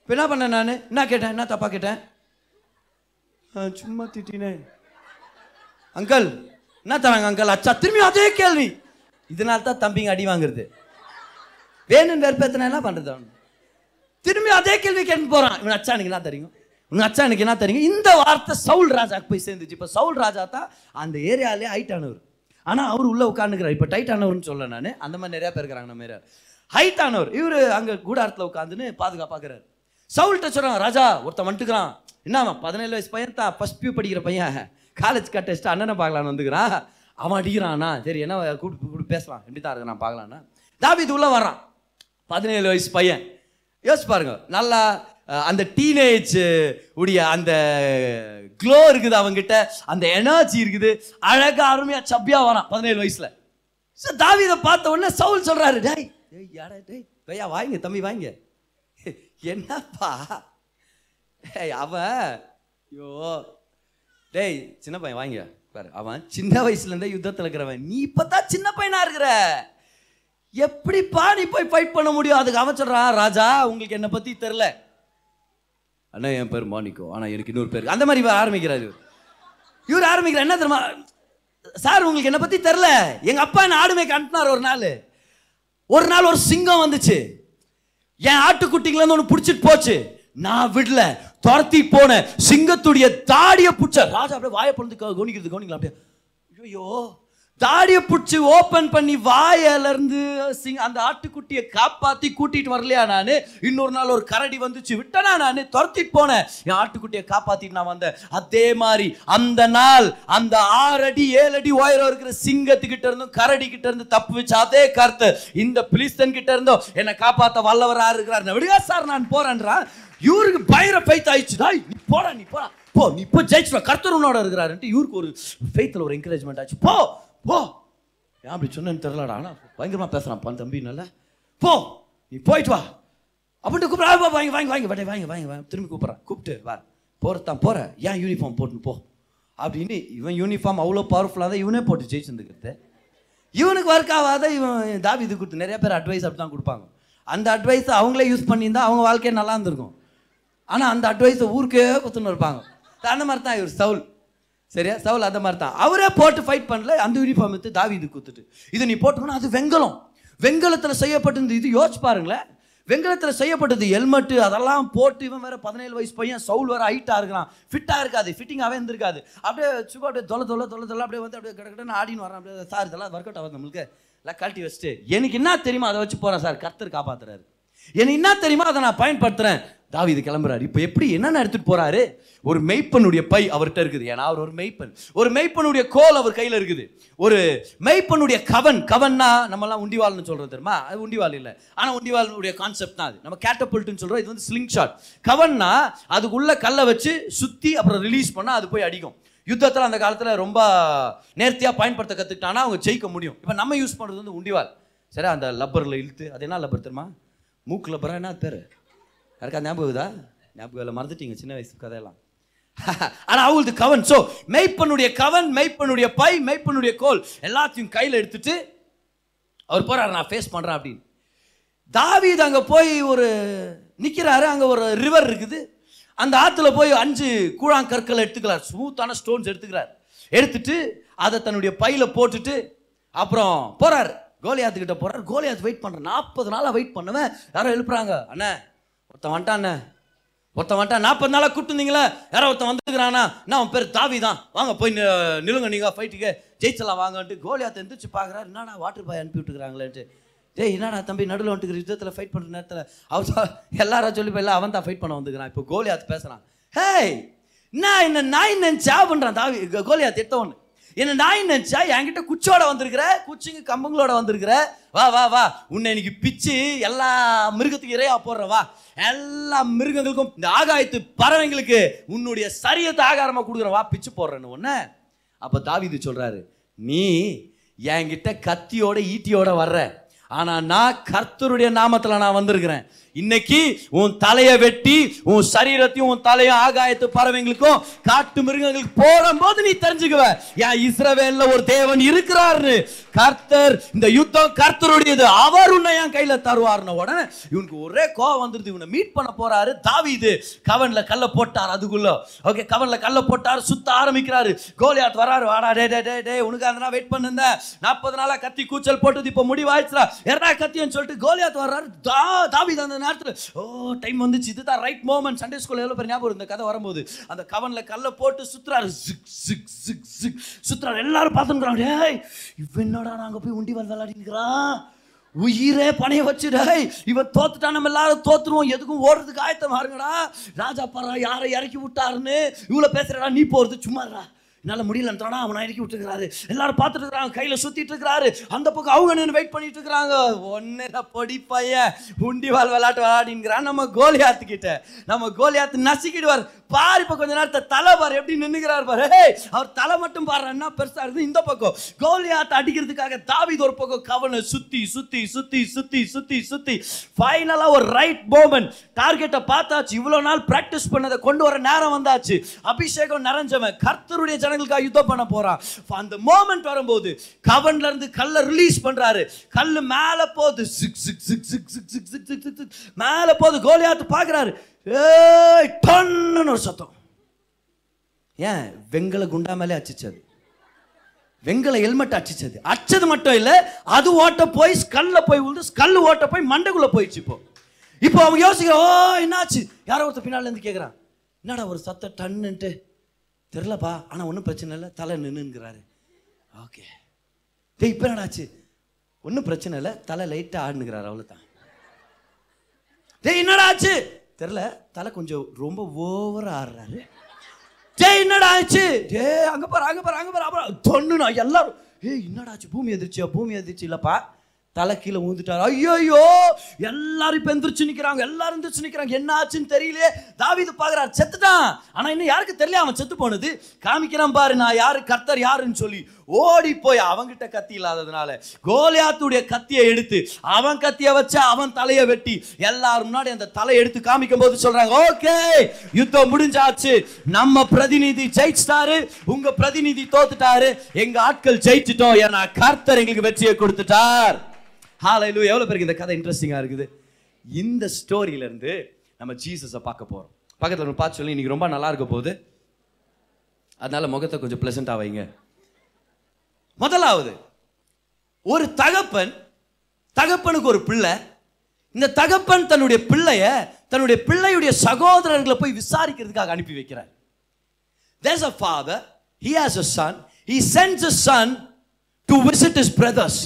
இப்போ என்ன பண்ணேன் நான்? என்ன கேட்டேன்? என்ன தப்பா கேட்டேன்? சும்மா திட்டினேன். அங்கிள் என்ன தராங்க அங்கிள்? அச்சா திரும்பி அதே கேள்வி. இதனால தான் தம்பிங்க அடி வாங்குறது. வேணும்னு வெறுப்பேற்றினா என்ன பண்ணுறது அவன்? திரும்பி அதே கேள்வி கேட்டு போகிறான் இவன் அச்சா எனக்கு என்ன தெரியும்? உங்கள் அச்சா எனக்கு என்ன தெரியும்? இந்த வார்த்தை சவுல் ராஜாக்கு போய் சேர்ந்துச்சு. இப்போ சவுல் ராஜா தான் அந்த ஏரியாலே ஹைட் ஆனால் அவர் உள்ளே உட்காந்துக்கிறார் இப்போ டைட் ஆனவர்னு சொல்ல நான். அந்த மாதிரி நிறையா பேர் இருக்கிறாங்க நம்ம ஏரியா ஹைட் ஆனவர். இவர் அங்கே கூடாரத்தில் உட்காந்துன்னு பாதுகாப்பாக்குறாரு. சவுல்கிட்ட சொல்றான் ராஜா ஒருத்தன் வந்துட்டுக்கிறான் என்ன பதினேழு வயசு பையன் தான். ஃபஸ்ட் பியூ படிக்கிற பையன். காலேஜ் கட் அண்ணனை பார்க்கலான்னு வந்துக்கிறான். அவன் அடிக்கிறான்? சரி என்ன கூப்பிட்டு கூப்பிட்டு பேசலாம். எப்படி தான் இருக்கு? நான் பார்க்கலான்னா? தாபி இது உள்ளே வர்றான். பதினேழு வயசு பையன். யோசிச்சு பாருங்க. நல்லா அந்த டீனேஜ் உடைய அந்த க்ளோ இருக்குது அவங்கிட்ட அந்த எனர்ஜி இருக்குது. அழகா அருமையா சப்பியா வரான் பதினேழு வயசுல. ஸோ தாவீதை பார்த்த உடனே சவுல் சொல்றாரு டேய் டேய் யாரா டேய் பையா வாங்க தம்பி வாங்க. என்னப்பா? ஏய், அவன் ஐயோ டேய் சின்ன பையன் வாங்க. பாரு அவன் சின்ன வயசுல இருந்தே யுத்தத்துல இருக்கிறவன். நீ இப்பதான் சின்ன பையனா இருக்கிற? எப்படிப்பா நீ போய் ஃபைட் பண்ண முடியும்? அதுக்கு அவன் ராஜா உங்களுக்கு என்னை பத்தி தெரில அண்ணா என் பேர் மாணிக்கோ ஆனா எனக்கு இன்னொரு பேர் அந்த மாதிரி இவர் ஆரம்பிக்கிறாரு. இவர். இவர் என்ன தெரியுமா? சார் உங்களுக்கு என்னை பத்தி தெரில எங்க அப்பா என்ன ஆடுமே கண்டினார் ஒரு நாள். ஒரு நாள் ஒரு சிங்கம் வந்துச்சு. என் ஆட்டுக்குட்டிங்கள இருந்து ஒன்று பிடிச்சிட்டு போச்சு. நான் விடல. துரத்தி போன சிங்கத்துடைய தாடியை பிடிச்ச ராஜா அப்படியே வாயை பொழுது கவனிக்கிறது கவனிக்கலாம் அப்படியே. ஐயோ தாடியை பிடிச்சி ஓப்பன் பண்ணி வாயிலிருந்து சிங் அந்த ஆட்டுக்குட்டியை காப்பாற்றி கூட்டிகிட்டு வரலையா நான்? இன்னொரு நாள் ஒரு கரடி வந்துச்சு விட்டனா நான்? துரத்திட்டு போனேன். என் ஆட்டுக்குட்டியை காப்பாற்றிட்டு நான் வந்தேன். அதே மாதிரி அந்த நாள் அந்த ஆறு அடி ஏழு அடி உயரம் இருக்கிற சிங்கத்துக்கிட்ட இருந்தும் கரடி கிட்ட இருந்து தப்பு வச்சு அதே கருத்து. இந்த பிலிஸ்தன் கிட்ட இருந்தும் என்னை காப்பாற்ற வல்லவராக இருக்கிறார்? விடுகா சார் நான் போறேன்றான் இவருக்கு பயிர ஃபெய்த் ஆயிடுச்சுடா நீ போடா நீ போடா. போ நீ இப்போ ஜெயிச்சுடா கர்த்தர் உன்னோட இருக்கிறாருன்ட்டு இவருக்கு ஒரு ஃபெய்த்தில் ஒரு என்கரேஜ்மெண்ட் ஆச்சு. போ போ. ஏன் அப்படி சொன்னேன்னு தெரியலடா. ஆனால் பயங்கரமா பேசுறான் பன் தம்பி நல்ல. போ நீ போயிட்டு வா. அப்படின்ட்டு கூப்பிட்றா. வாங்கி வாங்கி வாங்கி வாடே வாங்கி வாங்கி வாங்க. திரும்பி கூப்பிட்றேன் கூப்பிட்டு வா. போகிறதான் போற. ஏன் யூனிஃபார்ம் போட்டுன்னு போ. அப்படின்னு இவன் யூனிஃபார்ம் அவ்வளோ பவர்ஃபுல்லாக தான் இவனே போட்டு ஜெயிச்சுருந்துக்கிறது. இவனுக்கு ஒர்க் ஆகாத இவன் தாவி இது கொடுத்து நிறைய பேர் அட்வைஸ் அப்படி தான் கொடுப்பாங்க. அந்த அட்வைஸை அவங்களே யூஸ் பண்ணியிருந்தா அவங்க வாழ்க்கையே நல்லா இருந்திருக்கும். ஆனால் அந்த அட்வைஸை ஊருக்கே குத்துன்னு இருப்பாங்க. அந்த மாதிரி தான் இவர் சவுல். சரியா? சவுல் அந்த மாதிரி தான். அவரே போட்டு ஃபைட் பண்ணல அந்த யூனிஃபார்ம் எடுத்து தாவி இது கொடுத்துட்டு இது நீ போட்டுக்கணும் அது வெங்கலம். வெங்கலத்தில் செய்யப்பட்டிருந்த இது யோசிச்சு பாருங்களேன். வெங்கலத்தில் செய்யப்பட்டது ஹெல்மெட்டு அதெல்லாம் போட்டு இவன் வேற பதினேழு வயசு பையன் சவுல் வேற ஹைட்டாக இருக்கிறான். ஃபிட்டாக இருக்காது ஃபிட்டிங்காகவே இருந்திருக்காது. அப்படியே சும்மா அப்படியே தொலை தொலை தொலை தொலை அப்படியே வந்து அப்படியே கிடக்கிட்டு ஆடின்னு வரான் அப்படியே சார் இதெல்லாம் ஒர்க் அவுட் ஆகுது நம்மளுக்கு. எல்லாம் கழட்டி வச்சுட்டு. எனக்கு என்ன தெரியுமா? அதை வச்சு போகிறேன் சார். கர்த்தர் காப்பாத்துறாரு. எனக்கு என்ன தெரியுமா? அதை நான் பயன்படுத்துகிறேன் தாவி இது கிளம்புறாரு. இப்போ எப்படி என்னென்ன எடுத்துகிட்டு போகிறாரு ஒரு மெய்ப்பனுடைய பை அவர்கிட்ட இருக்குது. ஏன்னா அவர் ஒரு மெய்ப்பன். ஒரு மெய்ப்பனுடைய கோல் அவர் கையில் இருக்குது. ஒரு மெய்ப்பனுடைய கவன். கவன்னா நம்மலாம் உண்டிவால்னு சொல்கிறது தெரியுமா? அது உண்டிவால் இல்லை. ஆனால் உண்டிவாலுடைய கான்செப்ட் தான் அது. நம்ம கேட்டபுல்ட்டுன்னு சொல்கிறோம் இது வந்து ஸ்லிங் ஷாட் கவன்னா அதுக்குள்ளே கல்லை வச்சு சுற்றி அப்புறம் ரிலீஸ் பண்ணால் அது போய் அடிக்கும். யுத்தத்தில் அந்த காலத்தில் ரொம்ப நேர்த்தியாக பயன்படுத்த கற்றுக்கிட்டானா அவங்க ஜெயிக்க முடியும். இப்போ நம்ம யூஸ் பண்ணுறது வந்து உண்டிவால் சரி அந்த லப்பரில் இழுத்து. அது என்ன லப்பர் தெரியுமா? மூக்கு லப்பரா என்ன தெரு யாருக்கா ஞாபகம் இருக்குதா? ஞாபகம் இல்லை மறந்துட்டீங்க சின்ன வயசு கதையெல்லாம். ஆனால் அவங்களுக்கு கவன் ஸோ மெய்ப்பனுடைய கவன் மெய்ப்பனுடைய பை மெய்ப்பனுடைய கோல் எல்லாத்தையும் கையில் எடுத்துட்டு அவர் போகிறார் நான் ஃபேஸ் பண்ணுறேன் அப்படின்னு. தாவீது அங்கே போய் ஒரு நிற்கிறாரு அங்கே ஒரு ரிவர் இருக்குது. அந்த ஆற்றுல போய் அஞ்சு கூழாங்கற்களை எடுத்துக்கிறார். ஸ்மூத்தான ஸ்டோன்ஸ் எடுத்துக்கிறார். எடுத்துட்டு அதை தன்னுடைய பையில் போட்டுட்டு அப்புறம் போகிறார் கோலியாத்துக்கிட்ட போகிறார் கோலியாத்து வெயிட் பண்ணுறேன் நாற்பது நாளாக வெயிட் பண்ணுவேன். யாரும் எழுப்புறாங்க. அண்ணே ஒருத்தன் வந்துட்டான். ஒருத்தன் வந்துட்டான். நாற்பது நாளாக கூப்பிட்டுருந்தீங்களே யாரோ ஒருத்தன் வந்துருக்கிறானா? நான் அவன் பேர் தாவி தான். வாங்க போய் நிலுங்க நீங்கள் ஃபைட்டுக்கு ஜெயிச்சலாம் வாங்கன்ட்டு கோலியாத்தை எந்திரிச்சு பார்க்குறாரு என்னடா வாட்டர் பாய் அனுப்பி விட்டுக்கிறாங்களேன்ட்டு. டேய் என்னடா தம்பி நடுவில் வந்துட்டு யுத்தத்தில் ஃபைட் பண்ணுற நேரத்தில் அவர் எல்லாரும் சொல்லி போய் அவன் தான் ஃபைட் பண்ண வந்துக்கிறான் இப்போ கோலியாத்து பேசுகிறான் ஹேய் நான் என்ன நாய் நினச்சா பண்ணுறான் தாவி. கோ- கோலியாத் எடுத்தவொன்னு என்ன நாய் நினச்சா? என்கிட்ட குச்சோட வந்திருக்கிற குச்சிங்க கம்பங்களோட வந்திருக்கிற. வா வா வா. உன்னை இன்னைக்கு பிச்சு எல்லா மிருகத்துக்கு இறையா போடுற வா. எல்லா மிருகங்களுக்கும் இந்த ஆகாயத்து பறவைங்களுக்கு உன்னுடைய சரியத்தை ஆகாரமாக கொடுக்குற வா. பிச்சு போடுறேன்னு ஒன்று அப்போ தாவிது சொல்கிறாரு நீ என்கிட்ட கத்தியோட ஈட்டியோட வர்ற. ஆனால் நான் கர்த்தருடைய நாமத்தில் நான் வந்திருக்கிறேன். இன்னைக்கு உன் தலையை வெட்டி உன் சரீரத்தையும் உன் தலையும் ஆகாயத்து பறவைங்களுக்கும் காட்டு மிருகங்களுக்கு போடும்போது நீ தெரிஞ்சுக்குவ. ஏன் இஸ்ரவேல்ல ஒரு தேவன் இருக்கிறார்னு கர்த்தர் இந்த யுத்தம் கர்த்தருடையது. அவர் உன்னை என் கையில தருவார்னு உடனே இவனுக்கு ஒரே கோவம் வந்துருது. இவனை மீட் பண்ண போறாரு தாவிது. கவன்ல கல்ல போட்டார் அதுக்குள்ள. ஓகே கவன்ல கல்ல போட்டார் சுத்த ஆரம்பிக்கிறாரு. கோலியாத் வராரு. வாடா டே டே டே டே உனக்கு அந்த வெயிட் பண்ணிருந்தேன் நாற்பது நாளா கத்தி கூச்சல் போட்டது இப்போ முடிவாயிடுச்சுடா எறா கத்தின்னு சொல்லிட்டு கோலியாத் வர்றாரு. தா தாவீது அந்த நேரத்தில் ஓ டைம் வந்துச்சு. இதுதான் ரைட் மோமெண்ட் சண்டே ஸ்கூலில் எவ்வளோ பேர் ஞாபகம் இந்த கதை வரும்போது அந்த கவனில் கல்லை போட்டு சுற்றுறாரு சிக் சிக் சிக் சிக் சுற்றுறாரு எல்லாரும் பார்த்துக்கிறாங்க டேய் இவன் என்னடா நாங்கள் போய் உண்டி வந்து விளையாடிக்கிறான் உயிரே பணைய வச்சுடேய் இவன் தோத்துட்டா நம்ம எல்லாரும் தோத்துருவோம். எதுக்கும் ஓடுறதுக்கு ஆயத்தமா இருங்கடா. ராஜா பாரு யாரை இறக்கி விட்டாருன்னு இவ்வளோ பேசுறடா. நீ போறது சும்மாடா. என்னால் முடியலன்றானா? அவனை இறக்கி விட்டுருக்காரு எல்லாரும் பார்த்துட்டு இருக்கிறாங்க சுற்றிட்டு சுத்திட்டு இருக்கிறாரு அந்த பக்கம் அவங்க நின்று வெயிட் பண்ணிட்டு இருக்கிறாங்க ஒன்னேல பொடி பையன் உண்டி வால் விளையாட்டு விளையாடிங்கிறான் நம்ம கோலியாத்துக்கிட்ட நம்ம கோலியாத்து நசுக்கிடுவார். பாரு இப்போ கொஞ்ச நேரத்தை தலை பாரு எப்படி நின்னுக்கிறார் பாரு. அவர் தலை மட்டும் பாரு என்ன பெருசாக இருக்குது. இந்த பக்கம் கோலியாத்து அடிக்கிறதுக்காக தாவீது ஒரு பக்கம் கவனை சுற்றி சுத்தி சுத்தி சுத்தி சுத்தி சுத்தி. ஃபைனலாக ஒரு ரைட் மோமெண்ட் டார்கெட்டை பார்த்தாச்சு. இவ்வளோ நாள் ப்ராக்டிஸ் பண்ணதை கொண்டு வர நேரம் வந்தாச்சு. அபிஷேகம் நிறைஞ்சவன். கர்த்தருடைய ஜனங்களுக்காக யுத்தம் பண்ண போறான் அந்த மோமெண்ட் வரும்போது கவன்ல இருந்து கல்லை ரிலீஸ் பண்றாரு. கல் மேல போகுது. சிக் சிக் சிக் சிக் சிக் சிக் சிக் சிக் சிக் சிக் மேல போகுது. கோலியாத்து பாக்குறாரு ஏய் டன்னு ஒரு சத்தம். ஏன்? வெங்கல குண்டா மேலே அச்சிச்சது வெங்கல ஹெல்மெட் அடிச்சது அச்சது மட்டும் இல்ல அது ஓட்ட போய் ஸ்கல்ல போய் விழுந்து ஸ்கல் ஓட்ட போய் மண்டைக்குள்ள போயிடுச்சு இப்போ. இப்போ அவங்க யோசிக்கிற ஓ என்னாச்சு? யாரோ ஒருத்தர் பின்னால இருந்து கேட்குறான் என்னடா ஒரு சத்த டன்னுன்ட்டு. தெரிலப்பா ஆனால் ஒன்றும் பிரச்சனை இல்லை. தலை நின்னுங்கிறாரு ஓகே டேய் இப்போ என்னடாச்சு ஒன்றும் பிரச்சனை இல்லை. தலை லைட்டாக ஆடுனுங்கிறாரு அவ்வளோதான் டேய் என்னடா ஆச்சு? தெரில தலை கொஞ்சம் ரொம்ப ஓவராக ஆடுறாரு. டேய் என்னடா ஆச்சு? டே அங்கே பாரு அங்கே பாரு அங்கே பாரு அப்புறம் தொண்ணுண்ணா எல்லாரும் ஏய் என்னடா ஆச்சு? பூமி எதிர்ச்சியா பூமி எதிர்ச்சி இல்லைப்பா. தலை கீழே ஊந்துட்டாரு. ஐயோ எல்லாரும் இப்போ எந்திரிச்சு நிற்கிறாங்க எல்லாரும் எந்திரிச்சு நிற்கிறாங்க என்ன ஆச்சுன்னு தெரியல. தாவிது பார்க்குறார் செத்துட்டான். ஆனால் இன்னும் யாருக்கு தெரியல அவன் செத்து போனது? காமிக்கிறான் பாரு நான் யாரு கர்த்தர் யாருன்னு சொல்லி. ஓடி போய் அவங்கிட்ட கத்தி இல்லாததுனால கோலியாத்துடைய கத்தியை எடுத்து அவன் கத்தியை வச்சு அவன் தலையை வெட்டி எல்லாரும் முன்னாடி அந்த தலையை எடுத்து காமிக்கும் போது சொல்றாங்க ஓகே யுத்தம் முடிஞ்சாச்சு. நம்ம பிரதிநிதி ஜெயிச்சிட்டாரு. உங்க பிரதிநிதி தோத்துட்டாரு. எங்க ஆட்கள் ஜெயிச்சிட்டோம். ஏன்னா கர்த்தர் எங்களுக்கு வெற்றியை கொடுத்துட்டார். ஹalleluya எவ்வளோ பேருக்கு இந்த கதை இன்ட்ரெஸ்டிங்காக இருக்குது? இந்த ஸ்டோரியிலேருந்து நம்ம ஜீசஸை பார்க்க போகிறோம் பக்கத்தில் ஒன்று பார்த்து சொல்லி இன்னைக்கு ரொம்ப நல்லா இருக்க போகுது. அதனால் முகத்தை கொஞ்சம் ப்ளசண்ட்டாக வைங்க. முதலாவது ஒரு தகப்பன் தகப்பனுக்கு ஒரு பிள்ளை. இந்த தகப்பன் தன்னுடைய பிள்ளைய தன்னுடைய பிள்ளையுடைய சகோதரர்களை போய் விசாரிக்கிறதுக்காக அனுப்பி வைக்கிறார். There's a father, he has a son, he sends a son to visit his brothers.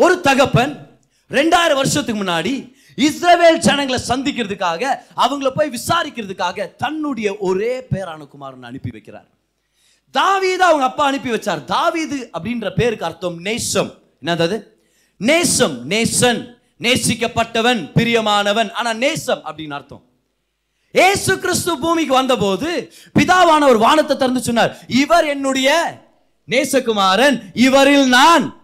ஒரு தகப்பன் ரெண்டாயிரம் வருஷத்துக்கு முன்னாடி இஸ்ரவேல் ஜனங்களை சந்திக்கிறதுக்காக அவங்கள போய் விசாரிக்கிறதுக்காக தன்னுடைய ஒரே பேரான குமாரன் அனுப்பி வைக்கிறார். தாவீது அவங்க அப்பா அனுப்பி வச்சார். தாவீது அப்படின்ற பேருக்கு அர்த்தம் நேசம். என்னது அது? நேசம் நேசன் நேசிக்கப்பட்டவன் பிரியமானவன். ஆனா நேசம் அப்படின்னு அர்த்தம். ஏசு கிறிஸ்து பூமிக்கு வந்தபோது பிதாவானவர் வானத்தை திறந்து சொன்னார். இவர் என்னுடைய நேசகுமாரன். இவரில் நான்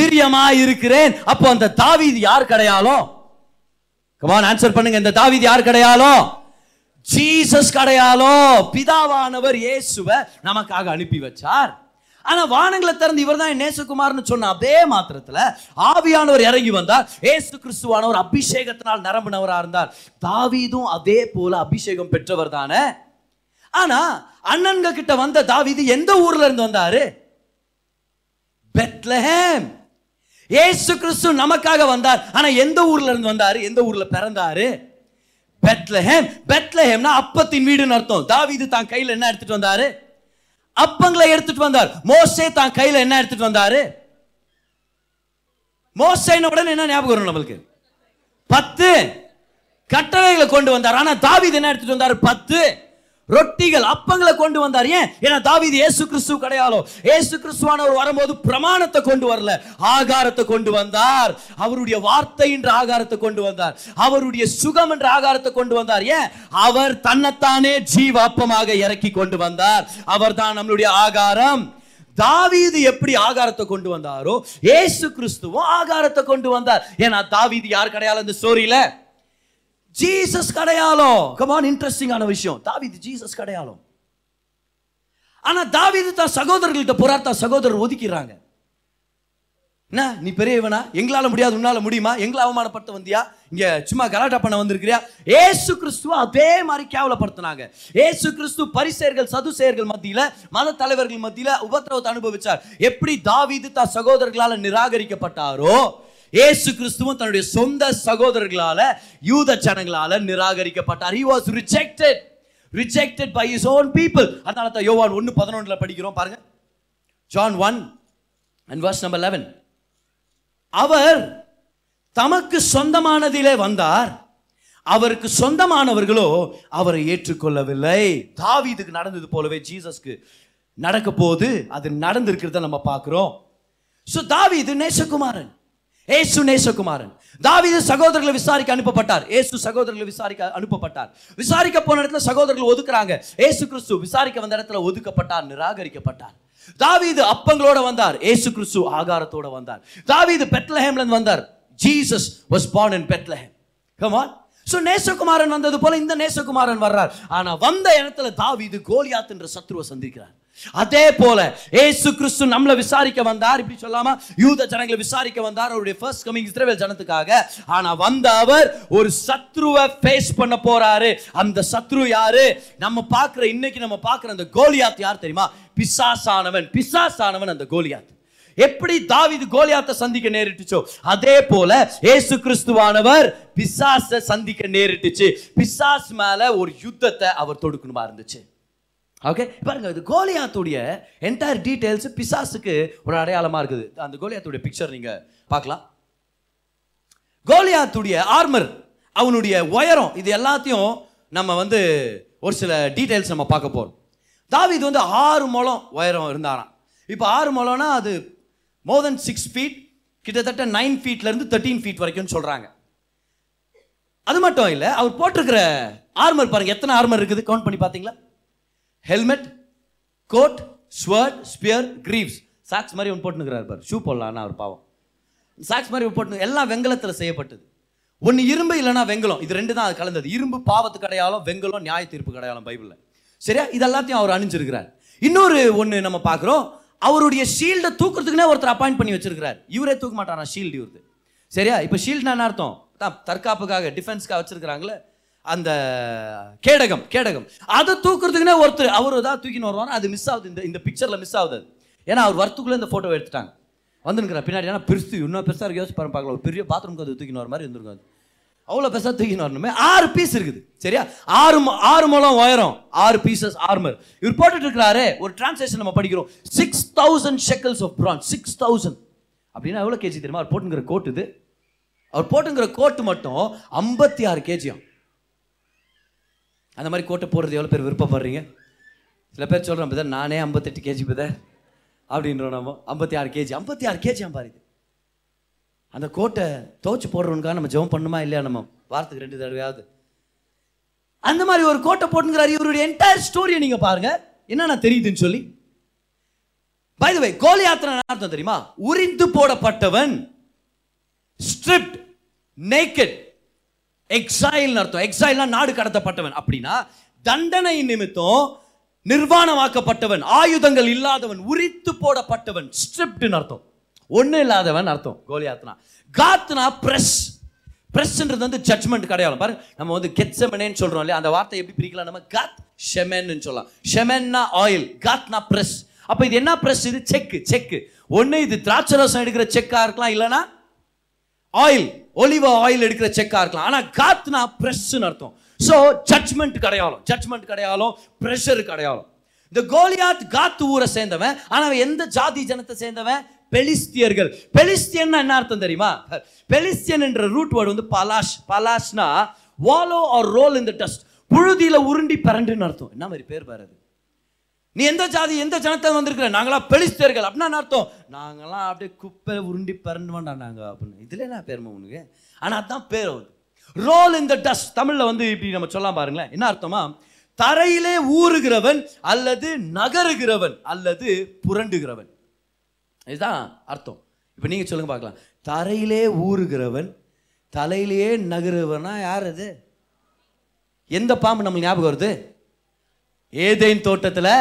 பிரியமாய் இருக்கிறேன் அப்போ அந்த தாவீது யார் கிடையாலும் கமான் ஆன்சர் பண்ணுங்க. இந்த தாவீது யார் கிடையாலும் ஜீசஸ் கிடையாலோ பிதாவானவர் இயேசுவை நமக்காக அனுப்பி வச்சார். ஆனா வானங்களை திறந்து இவர் தான் நேசகுமார்னு சொன்ன அதே மாத்திரத்துல ஆவியானவர் இறங்கி வந்தார். ஏசு கிறிஸ்துவானவர் அபிஷேகத்தினால் நிரம்பினவரா இருந்தார். தாவீதும் அதே போல அபிஷேகம் பெற்றவர் தானே? ஆனா அண்ணன்க கிட்ட வந்த தாவீது எந்த ஊர்ல இருந்து வந்தாரு? பெத்லஹேம். ஏசு கிறிஸ்து நமக்காக வந்தார். ஆனா எந்த ஊர்ல இருந்து வந்தார்? எந்த ஊர்ல பிறந்தாரு? பெத்லஹேம். பெத்லஹேம்னா அப்பத்தின் வீடுன்னு அர்த்தம். தாவிது தான் கையில என்ன எடுத்துட்டு வந்தாரு? அப்பங்களை எடுத்துட்டு வந்தார். மோசே தான் கையில என்ன எடுத்துட்டு வந்தாரு? மோசைன உடனே என்ன ஞாபகம் வரும் நம்மளுக்கு? பத்து. கட்டளைகளை கொண்டு வந்தார். ஆனா தாவிது என்ன எடுத்துட்டு வந்தாரு? பத்து. ரொட்டிகள் அப்பங்களை கொண்டு வந்தார். ஏன்? ஏன்னா தாவீது ஏசு கிறிஸ்து கிடையாலோ ஏசு கிறிஸ்துவானவர் வரும்போது பிரமாணத்தை கொண்டு வரல. ஆகாரத்தை கொண்டு வந்தார். அவருடைய வார்த்தை என்ற ஆகாரத்தை கொண்டு வந்தார். அவருடைய சுகம் என்ற ஆகாரத்தை கொண்டு வந்தார். ஏன்? அவர் தன்னைத்தானே ஜீவ அப்பமாக இறக்கி கொண்டு வந்தார். அவர் தான் நம்மளுடைய ஆகாரம். தாவீது எப்படி ஆகாரத்தை கொண்டு வந்தாரோ ஏசு கிறிஸ்துவும் ஆகாரத்தை கொண்டு வந்தார். ஏன்னா தாவீது யார் கிடையாது அந்த ஸ்டோரியில? ஜீசஸ் கடையாளம். கமான் இன்ட்ரெஸ்டிங்கான விஷயம். தாவீது ஜீசஸ் கடையாளம். ஆனா தாவீது தான் சகோதரர்கள்ட்ட போறார் தான் சகோதரர் ஒதுக்கிறாங்க என்ன? நீ பெரியவனா? எங்களால முடியாது உன்னால முடியுமா? எங்களை அவமானப்படுத்த வந்தியா? இங்க சும்மா கலாட்டா பண்ண வந்திருக்கிறியா? ஏசு கிறிஸ்துவ அதே மாதிரி கேவலப்படுத்தினாங்க. ஏசு கிறிஸ்து பரிசெயர்கள் சதுசெயர்கள் மத்தியில மத தலைவர்கள் மத்தியில உபத்திரவத்தை அனுபவிச்சார். எப்படி தாவீது தான் சகோதரர்களால் நிராகரிக்கப்பட்டாரோ ஏசு கிறிஸ்துவும் தன்னுடைய சொந்த சகோதரர்களால யூத ஜனங்களால நிராகரிக்கப்பட்டார். He was rejected rejected by his own people அதனால தான் யோவான் ஒன்று பதினொன்றில் படிக்கிறோம் பாருங்க. John one and verse number eleven அவர் தமக்கு சொந்தமானதிலே வந்தார். அவருக்கு சொந்தமானவர்களோ அவரை ஏற்றுக்கொள்ளவில்லை. தாவீதுக்கு நடந்தது போலவே ஜீசஸ்க்கு நடக்க போகுது அது நடந்திருக்கிறத நம்ம பார்க்குறோம். ஸோ தாவீது நேசகுமாரன். ஏசு நேசகுமாரன். தாவீது சகோதரர்களை விசாரிக்க அனுப்பப்பட்டார். ஏசு சகோதரர்களை விசாரிக்க அனுப்பப்பட்டார். விசாரிக்க போன இடத்துல சகோதரர்கள் ஒதுக்குறாங்க. ஏசு கிறிஸ்து விசாரிக்க வந்த இடத்துல ஒதுக்கப்பட்டார் நிராகரிக்கப்பட்டார். தாவீது அப்பங்களோட வந்தார் ஏசு கிறிஸ்து ஆகாரத்தோட வந்தார். தாவீது பெட்லஹேம்ல வந்தார். Jesus was born in Bethlehem come so நேசகுமாரன் வந்தது போல இந்த நேசகுமாரன் வர்றார். ஆனா வந்த இடத்துல தாவீது கோலியாத் என்ற சத்ருவை சந்திக்கிறார். அதே போல ஏசு கிறிஸ்து நம்மளை விசாரிக்க வந்தார். இப்படி சொல்லாம யூத ஜனங்களை விசாரிக்க வந்தார் அவருடைய ஃபர்ஸ்ட் கமிங் இஸ்ரேல் ஜனத்துக்காக. ஆனா வந்த அவர் ஒரு சத்ருவை ஃபேஸ் பண்ண போறாரு. அந்த சத்ரு யாரு? நம்ம பார்க்குற இன்னைக்கு நம்ம பார்க்குற அந்த கோலியாத் யார் தெரியுமா? பிசாசானவன் பிசாசானவன் அந்த கோலியாத் எப்படி தாவிது கோலியாத்தை சந்திக்க நேரிட்டுச்சோ அதே போல ஏசு கிறிஸ்துவானவர் பிசாசை சந்திக்க நேரிட்டுச்சு. பிசாஸ் மேல ஒரு யுத்தத்தை அவர் தொடுக்கணுமா இருந்துச்சு. ஓகே பாருங்க இது கோலியாத்துடைய என்டையர் டீட்டெயில்ஸ் பிசாசுக்கு ஒரு அடையாளமாக இருக்குது. அந்த கோலியாத்துடைய பிக்சர் நீங்கள் பார்க்கலாம். கோலியாத்துடைய ஆர்மர் அவனுடைய உயரம் இது எல்லாத்தையும் நம்ம வந்து ஒரு சில டீட்டெயில்ஸ் நம்ம பார்க்க போகிறோம் தாவி இது வந்து ஆறு முழம் உயரம் இருந்தாராம். இப்போ ஆறு முழம்னா அது மோர் தென் சிக்ஸ் ஃபீட் கிட்டத்தட்ட நைன் ஃபீட்லேருந்து தேர்ட்டீன் ஃபீட் வரைக்கும்னு சொல்கிறாங்க அது மட்டும் இல்லை அவர் போட்டிருக்கிற ஆர்மர் பாருங்கள் எத்தனை ஆர்மர் இருக்குது? கவுண்ட் பண்ணி பார்த்தீங்களா? Helmet coat sword spear greaves socks மாதிரி ஒன்று போட்டுனுக்கிறார் பார். ஷூ போடலாம்னா அவர் பாவம். சாக்ஸ் மாதிரி போட்டு எல்லாம் வெங்கலத்தில் செய்யப்பட்டது. ஒன்று இரும்பு இல்லைன்னா வெங்கலம். இது ரெண்டு தான் அது கலந்தது. இரும்பு பாவத்துக்கு அடையாளம் வெங்கலம் நியாய தீர்ப்பு அடையாளம் பைபிளில். சரியா? இது எல்லாத்தையும் அவர் அணிஞ்சிருக்கிறார். இன்னொரு ஒன்று நம்ம பார்க்குறோம். அவருடைய ஷீல்டை தூக்குறதுக்குனே ஒருத்தர் அப்பாயிண்ட் பண்ணி வச்சிருக்கிறார். இவரே தூக்க மாட்டாரா? ஷீல்டு இவருது. சரியா? இப்போ ஷீல்ட்னா என்ன அர்த்தம்? தான் தற்காப்புக்காக டிஃபென்ஸ்க்காக வச்சிருக்கிறாங்களே. அந்த கேடகம் கேடகம். அதை தூக்குறதுக்குனே ஒருத்தர் அவர் தான் தூக்கின்னு வருவார் அது மிஸ் ஆகுது. இந்த இந்த பிக்சரில் மிஸ் ஆகுது ஏன்னா அவர் வரத்துக்குள்ளே இந்த ஃபோட்டோ எடுத்துட்டாங்க. வந்துருக்கிற பின்னாடி ஏன்னா பெருசு இன்னும் பெருசாக இருக்கு. யோசிச்சு பாருங்க பார்க்கலாம். ஒரு பெரிய பாத்ரூம்க்கு அது தூக்கின்னு வர மாதிரி இருந்திருக்கும் அது. அவ்வளோ பெருசாக தூக்கின்னு வரணுமே. ஆறு பீஸ் இருக்குது. சரியா? ஆறு ஆறு மூலம் உயரம். ஆறு பீசஸ் ஆர்மர் இவர் போட்டுட்டு இருக்கிறாரு. ஒரு டிரான்ஸ்லேஷன் நம்ம படிக்கிறோம். Six thousand shekels of bronze six thousand அப்படின்னா எவ்வளோ கேஜி தெரியுமா? அவர் போட்டுங்கிற கோட்டு இது. அவர் போட்டுங்கிற கோட்டு மட்டும் ஐம்பத்தி ஆறு கேஜியாம் அந்த மாதிரி கோட்டை போடுறது எவ்வளோ பேர் விருப்பப்படுறீங்க? சில பேர் சொல்கிறோம் பதர் நானே ஐம்பத்தெட்டு கேஜி பதர் அப்படின்றோம் நம்ம. ஐம்பத்தி ஆறு கேஜி ஐம்பத்தி ஆறு கேஜி பாரு இது. அந்த கோட்டை துவச்சி போடுறவனுக்காக நம்ம ஜெபம் பண்ணுமா இல்லையா நம்ம? வாரத்துக்கு ரெண்டு தடவையாவது. அந்த மாதிரி ஒரு கோட்டை போட்டுங்கிறாரு இவருடைய என்டையர் ஸ்டோரியை நீங்கள் பாருங்கள் என்னென்ன தெரியுதுன்னு சொல்லி. பை த வே கோலியாத்திர அர்த்தம் தெரியுமா? உரிந்து போடப்பட்டவன் ஸ்ட்ரிப்ட் நேக்கட் எக்ஸைல் அர்த்தம். எக்ஸைல்னா நாடு கடத்தப்பட்டவன். அப்படின்னா தண்டனை நிமித்தம் நிர்வாணமாக்கப்பட்டவன் ஆயுதங்கள் இல்லாதவன் உரித்து போடப்பட்டவன் ஸ்ட்ரிப்ட்னு அர்த்தம். ஒன்றும் இல்லாதவன் அர்த்தம் கோலியாத்னா காத்னா ப்ரெஸ் ப்ரெஸ்ன்றது வந்து ஜட்மெண்ட் கிடையாது பாருங்க நம்ம வந்து கெட்சமெனேன்னு சொல்கிறோம் இல்லையா? அந்த வார்த்தை எப்படி பிரிக்கலாம் நம்ம? காத் ஷெமென்னு சொல்லலாம். ஷெமென்னா ஆயில் காத்னா ப்ரெஸ் அப்போ இது என்ன ப்ரெஸ் இது செக் செக் ஒன்று இது திராட்சை ரசம் எடுக்கிற செக்காக இருக்கலாம் இல்லைன்னா ஆயில் ஒலிவ ஆயில் எடுக்கிற செக்கா இருக்கலாம். ஆனா காத்துனா பிரஸ்ன்னு அர்த்தம். ஸோ ஜட்மெண்ட் கிடையாலும் ஜட்மெண்ட் கிடையாலும் ப்ரெஷர் கிடையாலும் இந்த கோலியாத் காத்து ஊரை சேர்ந்தவன் ஆனா அவன் எந்த ஜாதி ஜனத்தை சேர்ந்தவன்? பெலிஸ்தியர்கள். பெலிஸ்தியன் என்ன அர்த்தம் தெரியுமா? பெலிஸ்தியன் என்ற ரூட் வேர்டு வந்து பலாஷ் பலாஷ்னா வாலோ ஆர் ரோல் இந்த டஸ்ட் புழுதியில உருண்டி பரண்டுன்னு அர்த்தம். என்ன மாதிரி பேர் பாரு அது? நீ எந்த ஜாதி எந்த ஜனத்தை வந்திருக்கிற? நாங்களாம் பெலிஸ்தர்கள். அப்படின்னா அர்த்தம்? நாங்களாம் அப்படியே குப்பை உருண்டி பறந்து வேண்டாம் நாங்கள் அப்படின்னு. இதுல என்ன பேருமா உனக்கு? ஆனால் அதான் பேர் வந்து ரோல் இந்த டஸ்ட் தமிழில் வந்து இப்படி நம்ம சொல்லலாம் பாருங்களேன். என்ன அர்த்தமா? தரையிலே ஊறுகிறவன் அல்லது நகருகிறவன் அல்லது புரண்டுகிறவன். இதுதான் அர்த்தம். இப்போ நீங்கள் சொல்லுங்க பார்க்கலாம். தரையிலே ஊறுகிறவன் தலையிலேயே நகருவனா யார் அது? எந்த பாம்பு நம்மளுக்கு ஞாபகம் வருது? ஏதேன் தோட்டத்தில்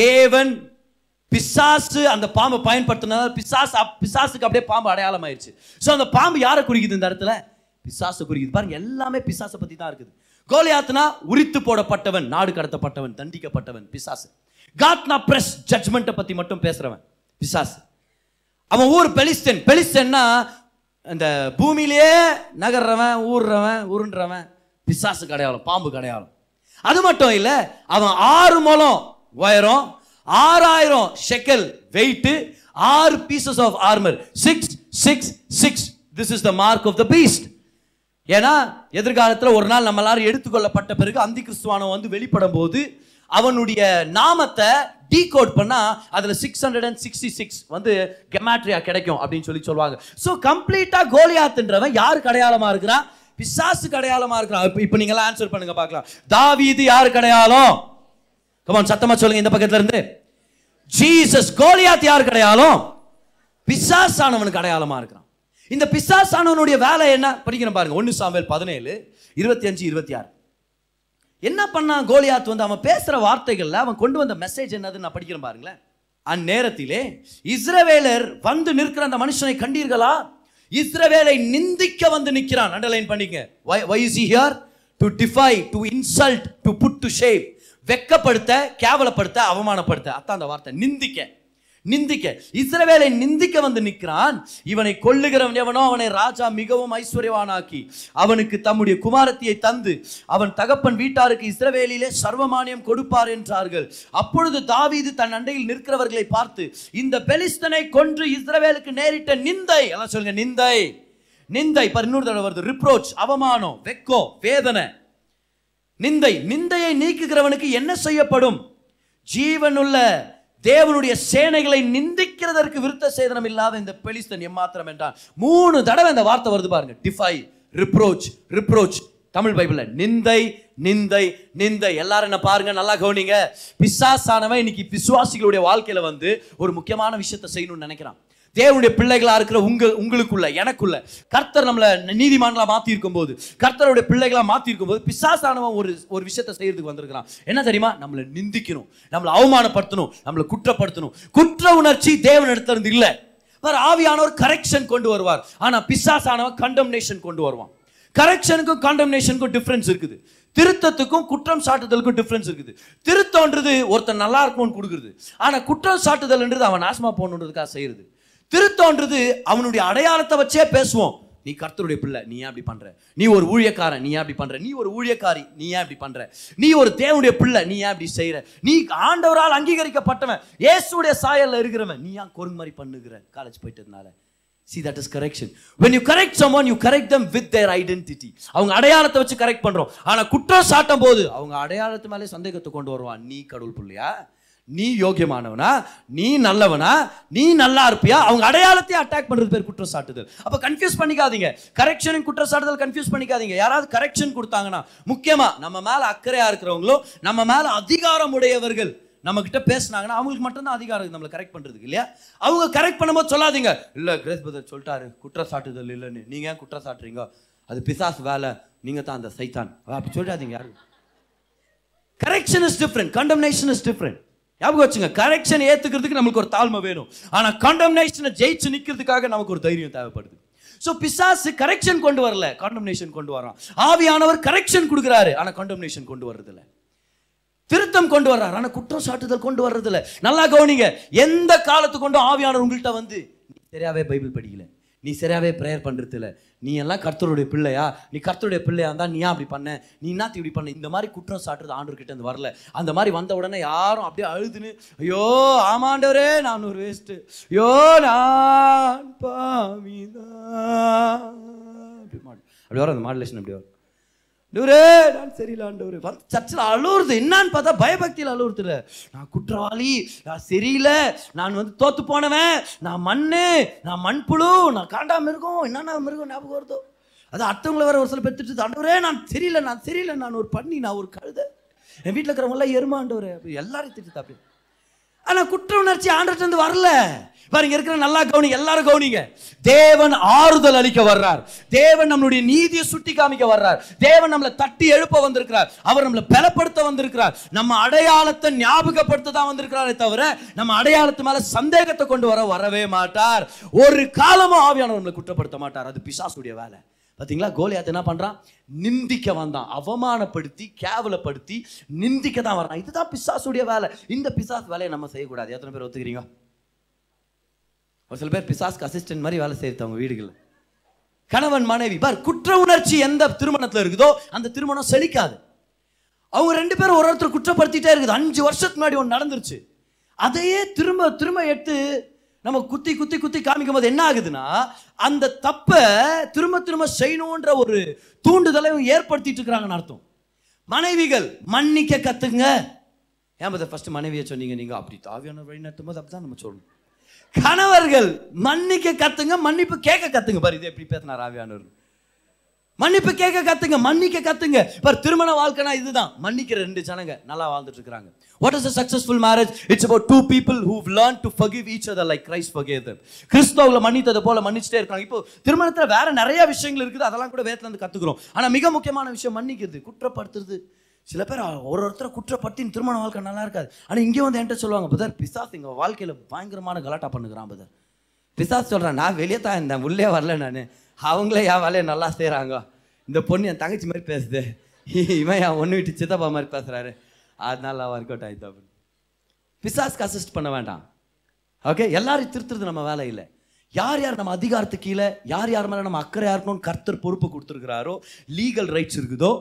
தேவன் பிசாசு அந்த பாம்பை பயன்படுத்தினால பிசாசு பிசாசுக்கு அப்படியே பாம்பு அடையாளம் ஆயிடுச்சு ஸோ அந்த பாம்பு யாரை குறிக்குது இந்த இடத்துல? பிசாசு குறிக்குது. பாருங்க எல்லாமே பிசாசை பற்றி தான் இருக்குது. கோலியாத்னா உரித்து போடப்பட்டவன் நாடு கடத்தப்பட்டவன் தண்டிக்கப்பட்டவன் பிசாசு. காத்னா பிரஸ் ஜட்ஜ்மெண்ட்டை பற்றி மட்டும் பேசுகிறவன் பிசாசு. அவன் ஊர் பெலிஸ்தன். பெலிஸ்தன்னா அந்த பூமியிலேயே நகர்றவன் ஊர்றவன் உருன்றவன் பிசாசு கடையாளம் பாம்பு கடையாளம் அது மட்டும் இல்லை அவன் ஆறு முழம் உயரம் ஆறாயிரம் ஷெக்கல் வெயிட்டு ஆறு pieces of armour six six six this is the mark of the beast ஏன்னா எதிர்காலத்தில் ஒரு நாள் நம்ம எல்லாரும் எடுத்துக்கொள்ளப்பட்ட பிறகு அந்தி கிறிஸ்துவானம் வந்து வெளிப்படும் போது அவனுடைய நாமத்தை டீகோட் பண்ணா அதுல six hundred and sixty six வந்து கெமாட்ரியா கிடைக்கும் அப்படின்னு சொல்லி சொல்லுவாங்க. ஸோ கம்ப்ளீட்டா கோலியாத்துன்றவன் யாருக்கு அடையாளமாக இருக்கிறான்? பிசாசுக்கு அடையாளமா இருக்கிறான் இப்போ இப்போ நீங்க எல்லாம் ஆன்சர் பண்ணுங்க பார்க்கலாம். தாவீது யாருக்கு அடையாளம் கமான் சத்தமா சொல்லுங்க இந்த பக்கத்துல இருந்து. ஜீசஸ் கோலியாத் யாருக்கு அடையாளம் பிசாசானவனுக்கு அடையாளமா இருக்கிறான் இந்த பிசாசானவனுடைய வேலை என்ன? படிக்கிறேன் பாருங்க. ஒன்னு சாம்பல் பதினேழு இருபத்தி அஞ்சு இருபத்தி ஆறு. என்ன பண்ணான் கோலியாத் வந்து? அவன் பேசுற வார்த்தைகள்ல அவன் கொண்டு வந்த மெசேஜ் என்னதுன்னு நான் படிக்கிறேன் பாருங்களேன். அந்நேரத்திலே இஸ்ரவேலர் வந்து நிற்கிற அந்த மனுஷனை கண்டீர்களா? இஸ்ரவேலை நிந்திக்க வந்து நிற்கிறான் அண்டர்லைன் பண்ணிங்க why is here to defy to insult to put to shame வெக்கப்படுத்த கேவலப்படுத்த அவமானப்படுத்த. அதான் அந்த வார்த்தை. நிந்திக்க. நிந்திக்க. இஸ்ரவேலை நிந்திக்க வந்து நிற்கிறான். இவனை கொள்ளுகிறவன் எவனோ அவனை ராஜா மிகவும் ஐஸ்வர்யவானாக்கி அவனுக்கு தம்முடைய குமாரத்தியை தந்து அவன் தகப்பன் வீட்டாருக்கு இஸ்ரவேலிலே சர்வமானியம் கொடுப்பார் என்றார்கள். அப்பொழுது தாவீது தன் அண்டையில் நிற்கிறவர்களை பார்த்து இந்த பெலிஸ்தனை கொன்று இஸ்ரவேலுக்கு நேரிட்ட நிந்தை. அதான் சொல்லுங்க நிந்தை. நிந்தை. இப்ப இன்னொரு தடவை வருது. ரிப்ரோச் அவமானம் வெக்கோ வேதனை. நிந்தை. நிந்தையை நீக்குகிறவனுக்கு என்ன செய்யப்படும்? ஜீவனுள்ள தேவனுடைய சேனைகளை நிந்திக்கிறதற்கு விருத்த சேதனம் இல்லாத இந்த பெலிஸ்தன் எம்மாத்திரம் என்றான். மூணு தடவை இந்த வார்த்தை வருது பாருங்க. டிஃபை ரிப்ரோச் ரிப்ரோச் தமிழ் பைபிளில் நிந்தை நிந்தை நிந்தை. எல்லாரும் என்ன பாருங்க நல்லா கவனிங்க. பிசாசானவன் இன்னைக்கு விசுவாசிகளுடைய வாழ்க்கையில வந்து ஒரு முக்கியமான விஷயத்தை செய்யணும்னு நினைக்கிறான். தேவனுடைய பிள்ளைகளாக இருக்கிற உங்கள் உங்களுக்குள்ள எனக்குள்ள. கர்த்தர் நம்மளை நீதிமான்களாக மாற்றிருக்கும் இருக்கும்போது கர்த்தருடைய பிள்ளைகளாக மாற்றிருக்கும் போது பிசாசானவன் ஒரு ஒரு விஷயத்தை செய்யறதுக்கு வந்திருக்கிறான். என்ன தெரியுமா? நம்மளை நிந்திக்கணும். நம்மளை அவமானப்படுத்தணும். நம்மளை குற்றப்படுத்தணும். குற்ற உணர்ச்சி தேவன் இருந்து இல்லை. வேற ஆவியானவர் கரெக்ஷன் கொண்டு வருவார். ஆனால் பிசாசானவன் கண்டம்னேஷன் கொண்டு வருவான். கரெக்ஷனுக்கும் கண்டம்னேஷனுக்கும் டிஃப்ரென்ஸ் இருக்குது. திருத்தத்துக்கும் குற்றம் சாட்டுதலுக்கும் டிஃப்ரென்ஸ் இருக்குது. திருத்தம்ன்றது ஒருத்தன் நல்லா இருக்கும்னு கொடுக்குறது. ஆனால் குற்றம் சாட்டுதல்ன்றது அவன் நாசமாக போகணுன்றதுக்காக செய்கிறது திருத்தோன்றது அவனுடைய அடையாளத்தை வச்சே பேசுவோம். நீ கர்த்தருடைய பிள்ளை நீ ஏன் அப்படி பண்ற? நீ ஒரு ஊழியக்காரன் நீ ஏன் அப்படி பண்ற? நீ ஒரு ஊழியக்காரி நீ ஏன் அப்படி பண்ற? நீ ஒரு தேவனுடைய பிள்ளை நீ ஏன் அப்படி செய்யற நீ ஆண்டவரால் அங்கீகரிக்கப்பட்டவன் இயேசுடைய சாயல்ல இருக்கிறவன் நீ ஏன் கொரு மாதிரி பண்ணுகிற? College போயிட்டதுனால. That is correction when you correct some one you correct them with their identity அவங்க அடையாளத்தை வச்சு கரெக்ட் பண்றோம். ஆனா குற்றம் சாட்டும் போது அவங்க அடையாளத்து மேலே சந்தேகத்தை கொண்டு வருவான். நீ கடவுள் பிள்ளையா? நீ யோகியமானவனா நீ நல்லவனா? நீ நல்லா இருப்பியா? அவங்க அடையாளத்தை அட்டாக் பண்ணுறது பேர் குற்றம் சாட்டுதல் அப்போ கன்ஃபியூஸ் பண்ணிக்காதீங்க. கரெக்ஷனும் குற்றம் சாட்டுதல் கன்ஃபியூஸ் பண்ணிக்காதீங்க. யாராவது கரெக்ஷன் கொடுத்தாங்கன்னா முக்கியமாக நம்ம மேலே அக்கறையாக இருக்கிறவங்களோ நம்ம மேலே அதிகாரம் உடையவர்கள் நம்ம கிட்ட அவங்களுக்கு மட்டும்தான் அதிகாரம் நம்மளை கரெக்ட் பண்ணுறதுக்கு இல்லையா? அவங்க கரெக்ட் பண்ணும்போது சொல்லாதீங்க. இல்லை கிரேஸ் பதர் சொல்லிட்டாரு. குற்றச்சாட்டுதல் இல்லைன்னு. நீங்கள் ஏன் குற்றம் சாட்டுறீங்க அது பிசாஸ் வேலை. நீங்கள் தான் அந்த சைத்தான். அப்படி சொல்லிடாதீங்க யாரு correction is different condemnation is different ஞாபகம் வச்சுங்க கரெக்ஷன் ஏத்துக்கிறதுக்கு நமக்கு ஒரு தாழ்மை வேணும். ஆனால் கண்டம்னேஷனை ஜெயிச்சு நிற்கிறதுக்காக நமக்கு ஒரு தைரியம் தேவைப்படுது. ஸோ பிசாசு கரெக்ஷன் கொண்டு வரல கண்டம்னேஷன் கொண்டு வரான். ஆவியானவர் கரெக்ஷன் கொடுக்குறாரு ஆனால் கண்டம்னேஷன் கொண்டு வர்றதில்ல. திருத்தம் கொண்டு வர்றாரு ஆனால் குற்றம் சாட்டுதல் கொண்டு வர்றதில்ல. நல்லா கவனிங்க எந்த காலத்து கொண்டும் ஆவியானவர் உங்கள்கிட்ட வந்து தெரியாவே சரியாவே பைபிள் படிக்கல. நீ சரியாகவே ப்ரேயர் பண்ணுறது இல்லை நீ எல்லாம் கர்த்தருடைய பிள்ளையா? நீ கர்த்தருடைய பிள்ளையா இருந்தால் நீ அப்படி பண்ண? நீ என்னத்தி இப்படி பண்ண? இந்த மாதிரி குற்றம் சாட்டுறது ஆண்டவர்கிட்ட இருந்து வரல. அந்த மாதிரி வந்த உடனே யாரும் அப்படியே அழுதுன்னு ஐயோ ஆமாண்டவரே நான் ஒரு வேஸ்ட்டு ஐயோ நான் பாவிதான். அப்படி மாடு. அப்படி வரும் அந்த மாடுலேஷன் அப்படி வரும். ஆண்டவரே நான் சரியில்லை ஆண்டவரே. வந்து சர்ச்சில் அழுவுறது என்னான்னு பார்த்தா பயபக்தியில் அழுவுறதுல. நான் குற்றவாளி நான் சரியில்லை நான் வந்து தோத்து போனவன் நான் மண்ணு நான் மண்புழு நான் காண்டா மிருகம் என்னென்ன மிருகம் ஞாபகம் வருதோ. அது அடுத்தவங்கள வேற ஒரு சில பெற்றுட்டு ஆண்டவரே நான் சரியில்லை நான் சரியில்லை நான் ஒரு பண்ணி நான் ஒரு கழுதை. என் வீட்டில் இருக்கிறவங்களாம் எருமாண்டவர் அப்படி எல்லாரையும் திட்டு அப்படி ஆனா குற்ற உணர்ச்சி ஆண்டர்ட்ட இருந்து வரல. பாருங்க இருக்கிற நல்லா கவனி எல்லாரும் கவனிங்க. தேவன் ஆறுதல் அளிக்க வர்றார். தேவன் நம்மளுடைய நீதியை சுட்டி காமிக்க வர்றார். தேவன் நம்மளை தட்டி எழுப்ப வந்திருக்கிறார். அவர் நம்மளை பலப்படுத்த வந்திருக்கிறார். நம்ம அடையாளத்தை ஞாபகப்படுத்த தான் வந்திருக்கிறாரே தவிர நம்ம அடையாளத்து மேல சந்தேகத்தை கொண்டு வர வரவே மாட்டார். ஒரு காலமும் ஆவியானவர் நம்மளை குற்றப்படுத்த மாட்டார். அது பிசாசுடைய வேலை. பார்த்தீங்களா கோலியாத் என்ன பண்ணுறான் நிந்திக்க வந்தான். அவமானப்படுத்தி கேவலப்படுத்தி நிந்திக்க தான் வர்றான். இதுதான் பிசாசுடைய வேலை. இந்த பிசாஸ் வேலையை நம்ம செய்யக்கூடாது. எத்தனை பேர் ஒத்துக்கிறீங்க? ஒரு சில பேர் பிசாஸ்க்கு அசிஸ்டன்ட் மாதிரி வேலை செய்யறவங்க வீடுகளில். கணவன் மனைவி. பார் குற்ற உணர்ச்சி எந்த திருமணத்தில் இருக்குதோ அந்த திருமணம் செழிக்காது. அவங்க ரெண்டு பேரும் ஒரு ஒருத்தர் குற்றப்படுத்திட்டே இருக்குது. அஞ்சு வருஷத்துக்கு முன்னாடி ஒன்று நடந்துருச்சு. அதையே திரும்ப திரும்ப எடுத்து நம்ம குத்தி குத்தி குத்தி காமிக்கும் போது என்ன ஆகுதுன்னா அந்த தப்பை திரும்ப திரும்ப செய்யணுன்ற ஒரு தூண்டுதலை ஏற்படுத்திட்டு இருக்கிறாங்கன்னு அர்த்தம். மனைவிகள் மன்னிக்க கத்துங்க. ஏன் பத ஃபர்ஸ்ட் மனைவியை சொன்னீங்க நீங்க அப்படி தாவியான வழி நடத்தும் போது அப்படிதான் நம்ம சொல்லணும். கணவர்கள் மன்னிக்க கத்துங்க மன்னிப்பு கேட்க கத்துங்க. பாரு இது எப்படி பேசினார் ஆவியானவர். மன்னிப்பு கேட்க கத்துங்க மன்னிக்க கத்துங்க. இப்போ திருமண வாழ்க்கைனா இதுதான். மன்னிக்கிற ரெண்டு ஜனங்க நல்லா வாழ்ந்துட்டு இருக்காங்க. What is a successful marriage it's about two people who learn to forgive each other like Christ forgave கிறிஸ்தவங்களை மன்னித்தது போல மன்னிச்சுட்டே இருக்காங்க. இப்போ திருமணத்தில் வேற நிறைய விஷயங்கள் இருக்குது அதெல்லாம் கூட வேதத்துல இருந்து கத்துக்கிறோம். மிக முக்கியமான விஷயம் மன்னிக்கிறது குற்றப்படுத்துறது. சில பேர் ஒரு ஒருத்தரை குற்றப்படுத்தின் திருமண வாழ்க்கை நல்லா இருக்காது. ஆனால் இங்கே வந்து என்கிட்ட சொல்லுவாங்க பதர் பிசாஸ் எங்கள் வாழ்க்கையில் பயங்கரமான கலாட்டா பண்ணுகிறான் பதர் பிசாஸ் சொல்கிறேன் நான் வெளியே தான் இருந்தேன் உள்ளே வரல நான். அவங்களே என் வேலையை நல்லா செய்கிறாங்க இந்த பொண்ணு என் தங்கச்சி மாதிரி பேசுது. இவன் என் ஒன்று விட்டு சித்தப்பா மாதிரி பேசுகிறாரு அதனால ஒர்க் அவுட் ஆகிடுது அப்படின்னு. பிசாஸ்க்கு அசிஸ்ட் பண்ண வேண்டாம். ஓகே எல்லாரையும் திருத்துறது நம்ம வேலை இல்லை. யார் யார் நம்ம அதிகாரத்துக்கு கீழே யார் யார் மேலே நம்ம அக்கறையாக இருக்கணும்னு கர்த்தர் பொறுப்பு கொடுத்துருக்கிறாரோ லீகல் ரைட்ஸ் இருக்குதோ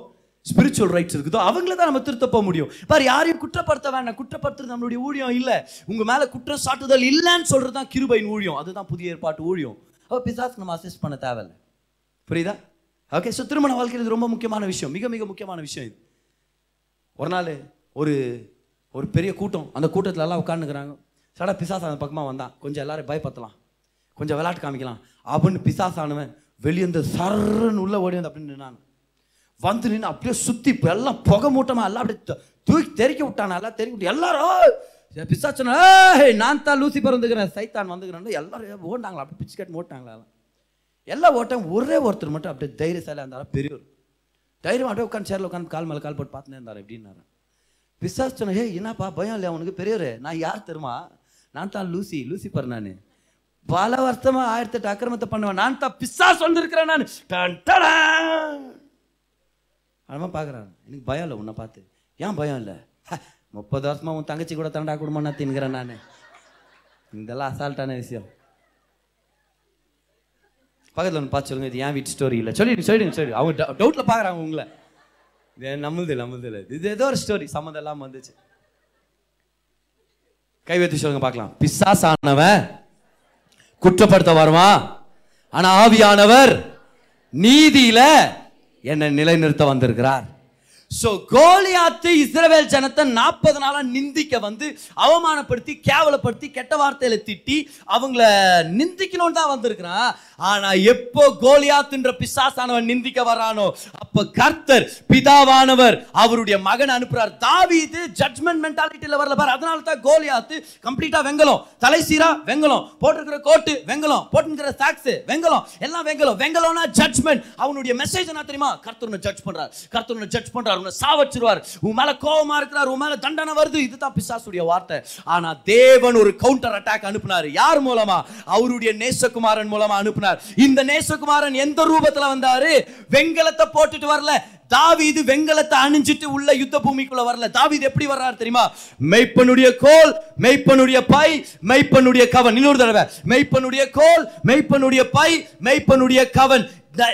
ஸ்பிரிச்சுவல் ரைட்ஸ் இருக்குதோ அவங்கள தான் நம்ம திருத்த போக முடியும். பாரு யாரையும் குற்றப்படுத்த வேண்டாம். குற்றப்படுத்துறது நம்மளுடைய ஊழியம் இல்லை. உங்கள் மேலே குற்றம் சாட்டுதல் இல்லைன்னு சொல்கிறது தான் கிருபையின் ஊழியம். அதுதான் புதிய ஏற்பாட்டு ஊழியம். அப்போ பிசாஸ்க்கு நம்ம அசிஸ்ட் பண்ண தேவையில்லை. புரியுதா? ஓகே ஸோ திருமண வாழ்க்கையில் இது ரொம்ப முக்கியமான விஷயம். மிக மிக முக்கியமான விஷயம் இது. ஒரு நாள் ஒரு ஒரு பெரிய கூட்டம் அந்த கூட்டத்தில் எல்லாம் உட்காந்துக்கிறாங்க சடா பிசாஸ் அந்த பக்கமாக வந்தான். கொஞ்சம் எல்லாரும் பயப்படுத்தலாம். கொஞ்சம் விளையாட்டு காமிக்கலாம். அப்படின்னு பிசாஸ் ஆனவன் வெளியே இருந்து சர்ன்னு உள்ள ஓடி வந்து அப்படின்னு நின்னான். வந்து நின்று அப்படியே சுற்றி இப்போ எல்லாம் புகை மூட்டமாக எல்லாம் அப்படியே தூக்கி தெறிக்க விட்டான். எல்லாம் தெறிக்க விட்டு எல்லாரும் பிசா சொன்னா "ஏய், நான் தான் லூசிபர் வந்துக்கிறேன் சைத்தான் வந்துக்கிறேன் எல்லாரும் ஓட்டாங்களா அப்படி பிச்சு கட்டு ஓட்டாங்களா எல்லாம். ஓட்டம் ஒரே ஒருத்தர் மட்டும் அப்படியே தைரியசாலியாக இருந்தாலும் பெரியவர் தைரியம் அப்படியே உட்காந்து சேரில் உட்காந்து கால் மேலே கால் போட்டு பார்த்துனே இருந்தார் எப்படின்னாரு. பிசாஸ் சொன்ன ஹே என்னப்பா பயம் இல்லையா உனக்கு பெரியவர் நான் யார் தெரியுமா? நான் தான் லூசி லூசிபர் நான். பல வருஷமா ஆயிரத்தி எட்டு அக்கிரமத்தை பண்ணுவேன் நான் தான் பிசாஸ் வந்திருக்கிறேன் நான். டன் அவன் பார்க்குறான் எனக்கு பயம் இல்லை உன்னை பார்த்து. ஏன் பயம் இல்லை? ஹ, முப்பது வருஷமா உன் தங்கச்சி கூட தண்டா குடும்பம்னா தின்கிறேன் நான். இதெல்லாம் அசால்ட்டான விஷயம். பக்கத்தில் ஒன்று பார்த்து சொல்லுங்க இது ஏன் வீட்டு ஸ்டோரி இல்லை? சொல்லிடுங்க சொல்லிடுங்க சொல்லி அவங்க டவுட்டில் பார்க்குறாங்க உங்களை. இது நம்மளுது நம்மளுது இல்லை இது ஏதோ ஒரு ஸ்டோரி சம்மந்தம் இல்லாமல் வந்துச்சு. கை வைத்து சொல்லுங்க பார்க்கலாம். பிசாஸ் ஆனவன் குற்றப்படுத்த வருவான் ஆனால் ஆவியானவர் நீதியில என்னை நிலைநிறுத்த வந்திருக்கிறார். ஸோ கோலியாத்து இஸ்ரவேல் ஜனத்தை நாற்பது நாளாக நிந்திக்க வந்து அவமானப்படுத்தி கேவலப்படுத்தி கெட்ட வார்த்தையில் திட்டி அவங்கள நிந்திக்கணும்னு தான் வந்திருக்கிறான் ஆனா எப்போ கோலியாத்துன்ற பிசாசானவன் நிந்திக்க வரானோ அப்போ கர்த்தர் பிதாவானவர் அவருடைய மகன் அனுப்புறார். தாவீது ஜட்மெண்ட் மென்டாலிட்டியில் வரல பாரு. அதனால தான் கோலியாத்து கம்ப்ளீட்டாக வெங்கலம். தலைசீரா வெங்கலம். போட்டிருக்கிற கோட்டு வெங்கலம். போட்டிருக்கிற சாக்ஸ் வெங்கலம். எல்லாம் வெங்கலம். வெங்கலம்னா ஜட்மெண்ட் அவனுடைய மெசேஜ் என்ன தெரியுமா? கர்த்தர் ஜட்ஜ் பண்றார். கர்த்தர் ஜட்ஜ் பண்ணுறார் உன்னை சாவச்சிருவார் உன் மேல கோபமா இருக்கிறார் உன் மேல தண்டனை வருது. இதுதான் பிசாசுடைய வார்த்தை. ஆனா தேவன் ஒரு கவுண்டர் அட்டாக் அனுப்பினார். யார் மூலமா? அவருடைய நேசகுமாரன் மூலமா அனுப்புனார். இந்த நேசகுமாரன் எந்த ரூபத்துல வந்தாரு? வெங்கலத்தை போட்டுட்டு வரல. தாவீது வெங்கலத்தை அணிஞ்சிட்டு உள்ள யுத்த பூமிக்குள்ள வரல. தாவீது எப்படி வர்றாரு தெரியுமா? மெய்ப்பனுடைய கோல் மெய்ப்பனுடைய பை மெய்ப்பனுடைய கவன். இன்னொரு தடவை. மெய்ப்பனுடைய கோல் மெய்ப்பனுடைய பை மெய்ப்பனுடைய கவன்.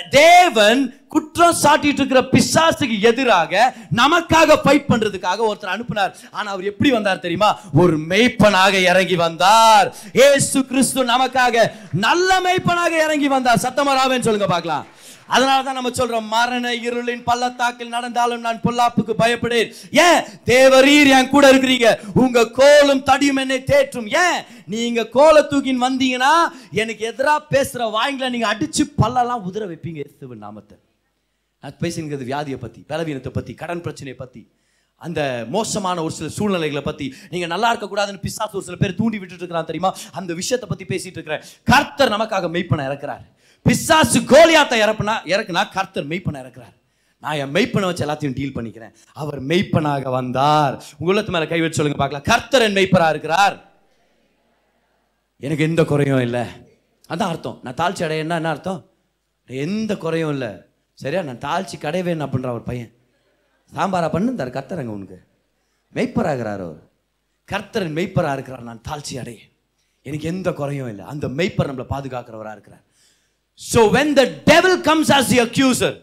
தேவன் குற்றம் சாட்டிட்டு இருக்கிற பிசாசுக்கு எதிராக நமக்காக ஃபைட் பண்றதுக்காக ஒருத்தர் அனுப்பினார். ஆனா அவர் எப்படி வந்தார் தெரியுமா? ஒரு மெய்ப்பனாக இறங்கி வந்தார். ஏசு கிறிஸ்து நமக்காக நல்ல மெய்ப்பனாக இறங்கி வந்தார். சத்தமராவேன்னு சொல்லுங்க பார்க்கலாம். அதனால தான் நம்ம சொல்றோம் மரண இருளின் பள்ளத்தாக்கில் நடந்தாலும் நான் பொல்லாப்புக்கு பயப்படேன். ஏன்? தேவரீர் என் கூட இருக்கிறீங்க. உங்க கோலும் தடியும் என்னை தேற்றும். ஏன்? நீங்க கோல தூக்கின்னு வந்தீங்கன்னா எனக்கு எதிராக பேசுற வாய்ங்களை நீங்க அடிச்சு பல்லெல்லாம் உதிர வைப்பீங்க. இயேசுவின் நாமத்தை. நான் பேசுகிறது வியாதியை பத்தி பலவீனத்தை பத்தி கடன் பிரச்சனையை பத்தி. அந்த மோசமான ஒரு சில சூழ்நிலைகளை பற்றி நீங்கள் நல்லா இருக்கக்கூடாதுன்னு பிசாசு ஒரு சில பேர் தூண்டி விட்டுட்டு இருக்கிறான் தெரியுமா? அந்த விஷயத்தை பற்றி பேசிட்டு இருக்கிறேன். கர்த்தர் நமக்காக மெய்ப்பனை இறக்குறார். பிசாசு கோலியாத்தை இறப்புனா இறக்குனா கர்த்தர் மெய்ப்பனை இறக்குறார். நான் என் மெய்ப்பனை வச்சு எல்லாத்தையும் டீல் பண்ணிக்கிறேன். அவர் மெய்ப்பனாக வந்தார். உள்ளத்து மேலே கை வச்சு சொல்லுங்க பார்க்கலாம். கர்த்தர் என் மெய்ப்பராக இருக்கிறார். எனக்கு எந்த குறையும் இல்லை. அதான் அர்த்தம். நான் தாழ்ச்சி என்ன என்ன அர்த்தம்? எந்த குறையும் இல்லை. சரியா? நான் தாழ்ச்சி கடைவேன் அப்படின்ற ஒரு பையன். சாம்பாரா பண்ணுந்தார் கர்த்தரங்க உனக்கு. மெய்ப்பராகிறார் அவர். கர்த்தரன் மெய்ப்பராக இருக்கிறார் நான் தாழ்ச்சி அடையேன். எனக்கு எந்த குறையும் இல்லை. அந்த மெய்ப்பர் நம்மளை பாதுகாக்கிறவராக இருக்கிறார். So when the devil comes as the accuser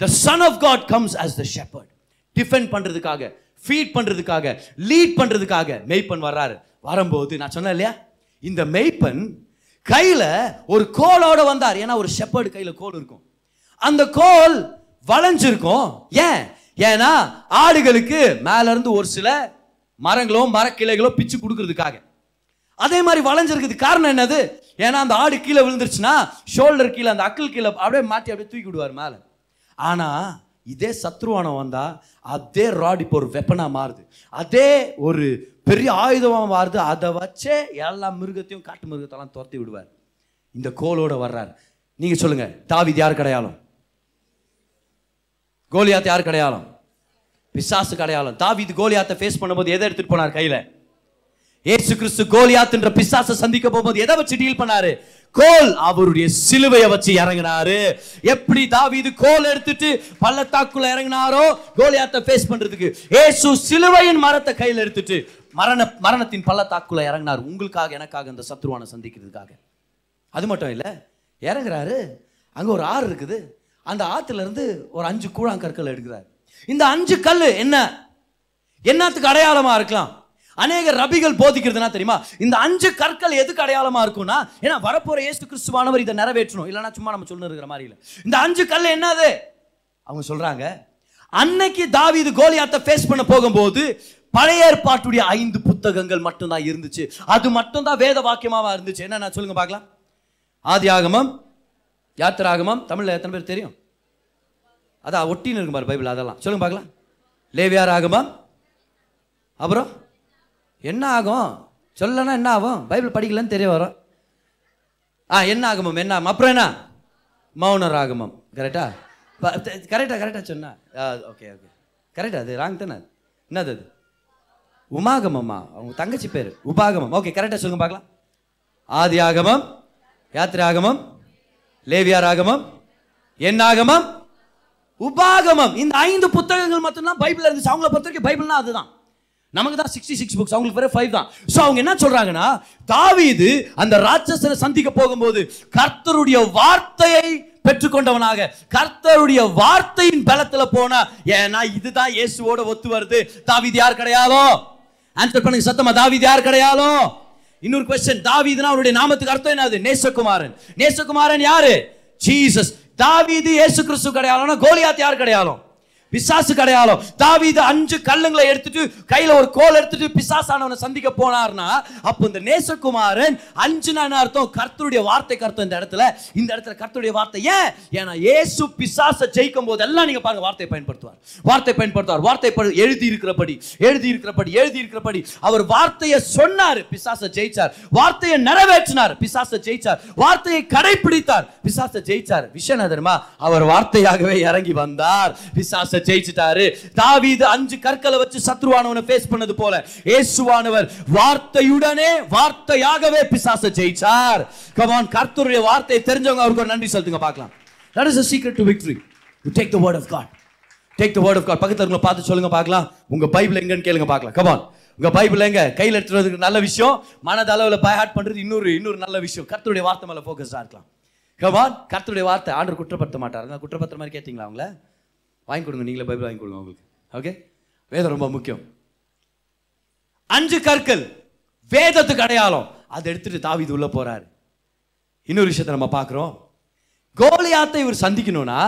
the son of God comes as the shepherd defend பண்ணுறதுக்காக ஃபீட் பண்ணுறதுக்காக லீட் பண்ணுறதுக்காக மெய்ப்பன் வர்றாரு. வரும்போது நான் சொன்னேன் இல்லையா? இந்த மெய்ப்பன் கையில் ஒரு கோலோட வந்தார். ஏன்னா ஒரு ஷெப்பர்டு கையில் கோல் இருக்கும். அந்த கோல் வளைஞ்சிருக்கும். ஏன்? ஏன்னா ஆடுகளுக்கு மேல இருந்து ஒரு சில மரங்களோ மரக்கிளைகளோ பிச்சு கொடுக்கறதுக்காக. அதே மாதிரி வளைஞ்சிருக்குது காரணம் என்னது? ஏன்னா அந்த ஆடு கீழே விழுந்துருச்சுன்னா ஷோல்டர் கீழே அந்த அக்கல் கீழே அப்படியே மாட்டி அப்படியே தூக்கி விடுவார் மேலே. ஆனால் இதே சத்ருவானம் வந்தால் அதே ராட் இப்போ ஒரு வெப்பனாக மாறுது. அதே ஒரு பெரிய ஆயுதமாக மாறுது. அதை வச்சே எல்லா மிருகத்தையும் காட்டு மிருகத்தெல்லாம் துரத்தி விடுவார். இந்த கோலோட வர்றார். நீங்கள் சொல்லுங்கள் தாவித் யார் கிடையாலும் கோலியாத் யார் கிடையாலும் பிசாசு கடையாளம் தாவீது கோலியாத்தை ஃபேஸ் பண்ணும்போது எதை எடுத்துட்டு போனார் கையில? ஏசு கிறிஸ்து கோலியாத்துன்ற பிசாசை சந்திக்க போகும்போது எதை வச்சு டீல் பண்ணாரு? கோல் அவருடைய சிலுவையை வச்சு இறங்கினாரு. எப்படி தாவிது கோல் எடுத்துட்டு பள்ளத்தாக்குள்ள இறங்கினாரோ கோலியாத்தை ஃபேஸ் பண்றதுக்கு. ஏசு சிலுவையின் மரத்தை கையில் எடுத்துட்டு மரண மரணத்தின் பள்ளத்தாக்குள்ள இறங்கினார். உங்களுக்காக எனக்காக இந்த சத்ருவானை சந்திக்கிறதுக்காக. அது மட்டும் இல்லை இறங்குறாரு. அங்கே ஒரு ஆறு இருக்குது. அந்த ஆற்றுல இருந்து ஒரு அஞ்சு கூழாங்கற்கள் எடுக்கிறார். இந்த அஞ்சு கல் என்ன? என்னத்துக்கு அடையாளமா இருக்கலாம்? அநேக ரபிகள் போதிக்கிறதுனா தெரியுமா? இந்த அஞ்சு கற்கள் எதுக்கு அடையாளமா இருக்கும்னா ஏன்னா வரப்போற ஏசு கிறிஸ்துவானவர் இதை நிறைவேற்றணும். இல்லைன்னா சும்மா நம்ம சொல்லு இருக்கிற மாதிரி இல்லை. இந்த அஞ்சு கல் என்னது? அவங்க சொல்றாங்க அன்னைக்கு தாவீது கோலியாத்தை ஃபேஸ் பண்ண போகும்போது பழைய ஏற்பாட்டுடைய ஐந்து புத்தகங்கள் மட்டும்தான் இருந்துச்சு. அது மட்டும்தான் வேத வாக்கியமாக இருந்துச்சு. என்ன நான் சொல்லுங்க பார்க்கலாம். ஆதி ஆகமம் யாத்திராகமம் தமிழில் எத்தனை பேர் தெரியும்? அதான் ஒட்டின்னு இருக்கும் பாரு பைபிள் அதெல்லாம். சொல்லுங்க பார்க்கலாம். லேவியார் ஆகமம் அப்புறம் என்ன ஆகும்? சொல்லனா என்ன ஆகும்? பைபிள் படிக்கலன்னு தெரிய வரும். ஆ என்ன ஆகமம் என்ன ஆகும்? அப்புறம் என்ன? மௌனர் ராகமம் கரெக்டா கரெக்டா கரெக்டா சொன்னா. ஓகே ஓகே கரெக்டா அது ராங் தானே என்னது அது? உமாகமம்மா. அவங்க தங்கச்சி பேர். உபாகமம். ஓகே கரெக்டாக சொல்லுங்க பார்க்கலாம். ஆதி ஆகமம் யாத்திரை ஆகமம் லேவியார் ஆகமம் என் ஆகமம் உபாகமம். இந்த ஐந்து புத்தகங்கள் மட்டும்தான் பைபிள் இருந்துச்சு. அவங்கள பொறுத்த வரைக்கும் பைபிள்னா அதுதான். நமக்கு தான் சிக்ஸ்டி சிக்ஸ் புக்ஸ் அவங்களுக்கு வேற ஃபைவ் தான். ஸோ அவங்க என்ன சொல்றாங்கன்னா தாவீது அந்த ராட்சசனை சந்திக்க போகும்போது கர்த்தருடைய வார்த்தையை பெற்றுக்கொண்டவனாக கர்த்தருடைய வார்த்தையின் பலத்துல போனா ஏன்னா இதுதான் இயேசுவோட ஒத்து வருது. தாவீது யார் கிடையாதோ? ஆன்சர் பண்ணுங்க சத்தமா. தாவீது யார் கிடையாதோ? இன்னொரு கொஸ்டின் தாவீதுனா அவருடைய நாமத்துக்கு அர்த்தம் என்னது? நேசகுமாரன். நேசகுமாரன் யாரு? ஜீசஸ் தாவீது இயேசு கிறிஸ்து கிடையாளம்னா கோலியாத் யார் கிடையாலும்? பிசாசு கிடையாலும் தாவீது அஞ்சு கல்லுங்களை எடுத்துட்டு கையில ஒரு கோல் எடுத்துட்டு பிசாசானவனை சந்திக்க போனார்னா அப்போ இந்த நேசகுமாரன் அஞ்சு நான் அர்த்தம்? கர்த்தருடைய வார்த்தை கருத்தம் இந்த இடத்துல. இந்த இடத்துல கர்த்தருடைய வார்த்தை ஏன்? ஏன்னா ஏசு பிசாசை ஜெயிக்கும் போது எல்லாம் நீங்க பாருங்க வார்த்தை பயன்படுத்துவார். வார்த்தை பயன்படுத்துவார். வார்த்தை எழுதி இருக்கிறபடி எழுதி இருக்கிறபடி எழுதி இருக்கிறபடி அவர் வார்த்தையை சொன்னார் பிசாசை ஜெயிச்சார். வார்த்தையை நிறைவேற்றினார் பிசாசை ஜெயிச்சார். வார்த்தையை கடைபிடித்தார் பிசாசை ஜெயிச்சார். விஷயம் தெரியுமா அவர் வார்த்தையாகவே இறங்கி வந்தார். பிசாசை ஜெயிச்சிட்டாரு. தாவீது அஞ்சு கற்களை வச்சு சத்ருவானவனை ஃபேஸ் பண்ணது போல இயேசுவானவர் வார்த்தையுடனே வார்த்தையாகவே பிசாசை ஜெயிச்சார். கமான் கர்த்தருடைய வார்த்தையை தெரிஞ்சவங்க அவருக்கு ஒரு நன்றி செலுத்துங்க பார்க்கலாம். That is a secret to victory you take the word of God take the word of God பக்கத்துல இருக்கவங்கள பார்த்து சொல்லுங்க பார்க்கலாம். உங்க பைபிள் எங்கன்னு கேளுங்க பார்க்கலாம். கமான் உங்க பைபிள் எங்க? கையில் எடுத்துறதுக்கு நல்ல விஷயம். மனதளவில் பை ஹார்ட் பண்றது இன்னொரு இன்னொரு நல்ல விஷயம். கர்த்தருடைய வார்த்தை மேலே ஃபோக்கஸ்டா இருக்கலாம். கமான் கர்த்தருடைய வார்த்தை ஆண்டர் குற்றப்படுத்த மாட்டார். குற்றப்படுத்துற மாதிரி கேட்டீங்களா அவங்கள? வாங்கி கொடுங்க நீங்களே பைபிள் வாங்கி கொடுங்க உங்களுக்கு ஓகே வேதம் ரொம்ப முக்கியம். அஞ்சு கற்கள் வேதத்துக்கு அடையாளம். அதை எடுத்துட்டு இது உள்ள போறாரு. இன்னொரு விஷயத்தை நம்ம பார்க்குறோம். கோலியாத்தை இவர் சந்திக்கணும்னா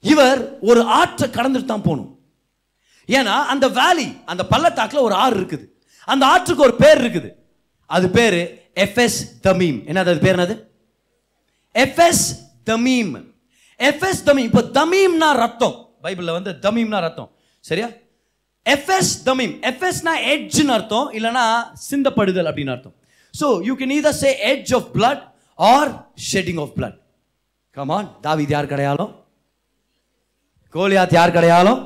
இவர் ஒரு ஆற்றை கடந்துட்டு தான் போகணும். ஏன்னா அந்த வேலி அந்த பள்ளத்தாக்கில் ஒரு ஆறு இருக்குது. அந்த ஆற்றுக்கு ஒரு பேர் இருக்குது. அது பேர் எஃப்எஸ் தமீம் என்னது அது பேர் என்னது? எஃப்எஸ் தமீம் எஃப்எஸ் தமீம் இப்போ தமீம்னா ரத்தம். பைபிளில் வந்து தமீம்னா ரத்தம். சரியா? எஃப்எஸ் தமீம் எஃப்எஸ்னா எட்ஜ்னு அர்த்தம் இல்லைன்னா சிந்தப்படுதல் அப்படின்னு அர்த்தம். So you can either say edge of blood or shedding of blood come on David யார் கிடையாலும் கோலியாத் யார் கிடையாலும்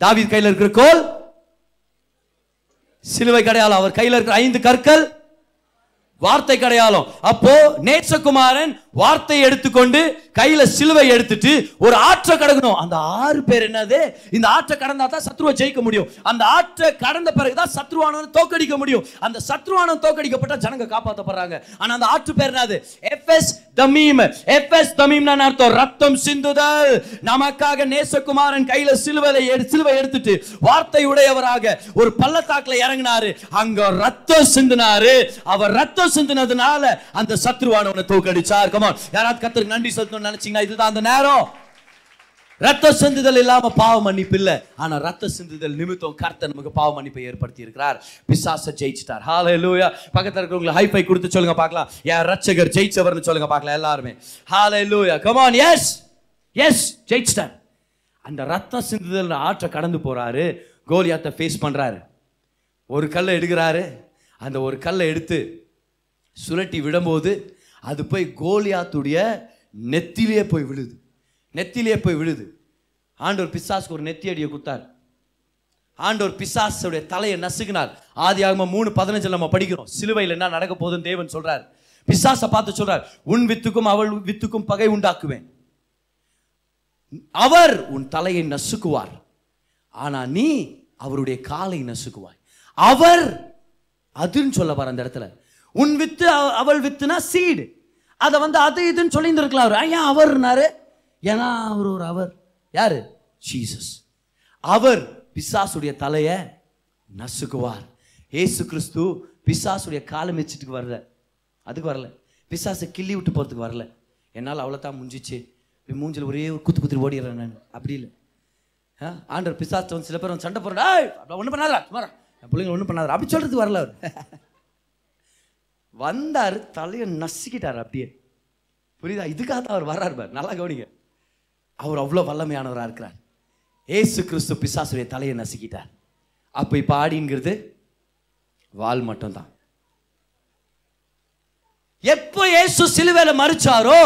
தாவித் கையில் இருக்கிற கோல்? சிலுவை கிடையாலும் அவர் கையில் இருக்கிற ஐந்து கற்கள்? வார்த்தை கிடையாலும் அப்போ நேச்சகுமாரன் வார்த்தையை எடுத்துக்கொண்டு கையில சிலுவை எடுத்துட்டு ஒரு ஆற்றை கடக்கணும். அந்த ஆறு பேர் என்னது? இந்த ஆற்றை கடந்தா தான் சத்ருவை ஜெயிக்க முடியும். அந்த ஆற்றை கடந்த பிறகுதான் சத்ருவானவன் தோக்கடிக்க முடியும். அந்த சத்ருவானவன் தோக்கடிக்கப்பட்ட ஜனங்க காப்பாற்றப்படுறாங்க ஆனா அந்த ஆற்று பேர் என்னது? FS Tamim. எஃப்எஸ் தமீம்னா என்ன அர்த்தம்? ரத்தம் சிந்துதல். நமக்காக நேசகுமாரன் கையில சிலுவை எடு சிலுவை எடுத்துட்டு வார்த்தை உடையவராக ஒரு பள்ளத்தாக்குல இறங்கினாரு. அங்க ரத்தம் சிந்தினாரு. அவர் ரத்தம் சிந்தினதுனால அந்த சத்ருவானவனை தோக்கடிச்சார். கமான் யாராவது கத்தருக்கு நன்றி செலுத்தணும்னு நினைச்சீங்கன்னா இதுதான் அந்த நேரம். ரத்த சிந்துதல் இல்லாம பாவ மன்னிப்பு இல்ல. ஆனா ரத்த சிந்துதல் நிமித்தம் கர்த்த நமக்கு பாவ மன்னிப்பை ஏற்படுத்தி இருக்கிறார் பிசாச ஜெயிச்சிட்டார். ஹalleluya பக்கத்துல இருக்கிறவங்க ஹை ஃபை கொடுத்து சொல்லுங்க பார்க்கலாம். என் ரட்சகர் ஜெயிச்சவர்னு சொல்லுங்க பார்க்கலாம் எல்லாருமே. ஹாலே கம் ஆன் எஸ் எஸ் ஜெயிச்சிட்டார். அந்த ரத்த சிந்துதல் ஆற்றை கடந்து போறாரு. கோலியாத்தை ஃபேஸ் பண்றாரு. ஒரு கல்லை எடுக்கிறாரு. அந்த ஒரு கல்லை எடுத்து சுழட்டி விடும்போது அது போய் கோலியாத்துடைய நெத்திலே போய் விழுது. நெத்திலே போய் விழுது. ஆண்டவர் பிசாஸ்க்கு ஒரு நெத்தி அடியை குத்தார் ஆண்டவர் பிசாசுடைய தலையை நசுக்கினார். ஆதி மூணு பதினஞ்சில் நம்ம படிக்கிறோம். சிலுவையில் என்ன நடக்க போகுதுன்னு தேவன் சொல்கிறார் பிசாசை பார்த்து சொல்கிறார் உன் வித்துக்கும் அவள் வித்துக்கும் பகை உண்டாக்குவேன். அவர் உன் தலையை நசுக்குவார். ஆனால் நீ அவருடைய காலை நசுக்குவாய். அவர் அதுன்னு சொல்ல வர அந்த இடத்துல உன் வித்து அவ- அவள் வித்துனா சீடு அதை வந்து அது இதுன்னு சொல்லியிருந்துருக்கலாம் அவர். ஏன் அவர்னாரு. ஏன்னா அவர் ஒரு அவர். யாரு? ஜீசஸ் அவர் பிசாசுடைய தலையை நசுக்குவார். ஏசு கிறிஸ்து பிசாசுடைய காலை மிச்சிட்டுக்கு வரல. அதுக்கு வரல. பிசாசை கிள்ளி விட்டு போகிறதுக்கு வரல. என்னால் அவ்வளோதான் முடிஞ்சிச்சு இப்படி மூஞ்சில் ஒரே ஒரு குத்து குத்து ஓடிடுறேன் நான். அப்படி இல்லை. ஆ, ஆண்டவர் வந்து சில பேர் சண்டை போடுறா ஒன்றும் பண்ணாதா சும்மா என் பிள்ளைங்க ஒன்றும் பண்ணாதா அப்படி சொல்கிறதுக்கு வரல அவர். வந்தார் தலையை நசுக்கிட்டார் அப்படியே. புரியுதா? இதுக்காக தான் அவர் வர்றார் பார். நல்லா கவனிங்க. அவர் அவ்வளோ வல்லமையானவராக இருக்கிறார். ஏசு கிறிஸ்து பிசாசுடைய தலையை நசுக்கிட்டார். அப்போ இப்போ ஆடிங்கிறது வால் மட்டும்தான். எப்போ இயேசு சிலுவையில மறிச்சாரோ